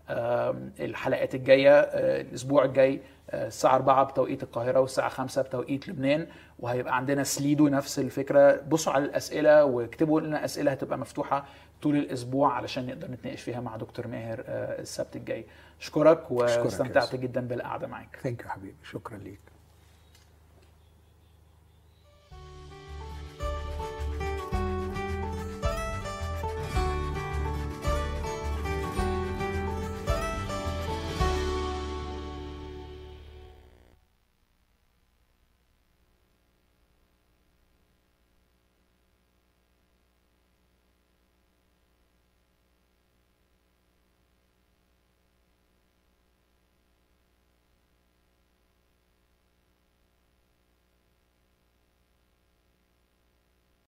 آم، الحلقات الجاية آه، الأسبوع الجاي آه، الساعة 4 بتوقيت القاهرة والساعة 5 بتوقيت لبنان. وهيبقى عندنا سليدو نفس الفكرة. بصوا على الأسئلة واكتبوا لنا أسئلة هتبقى مفتوحة طول الأسبوع علشان نقدر نتناقش فيها مع دكتور ماهر آه، السبت الجاي. أشكرك واستمتعت. جدا بالقعدة معاك. ثانك يو حبيبي. شكرا ليك.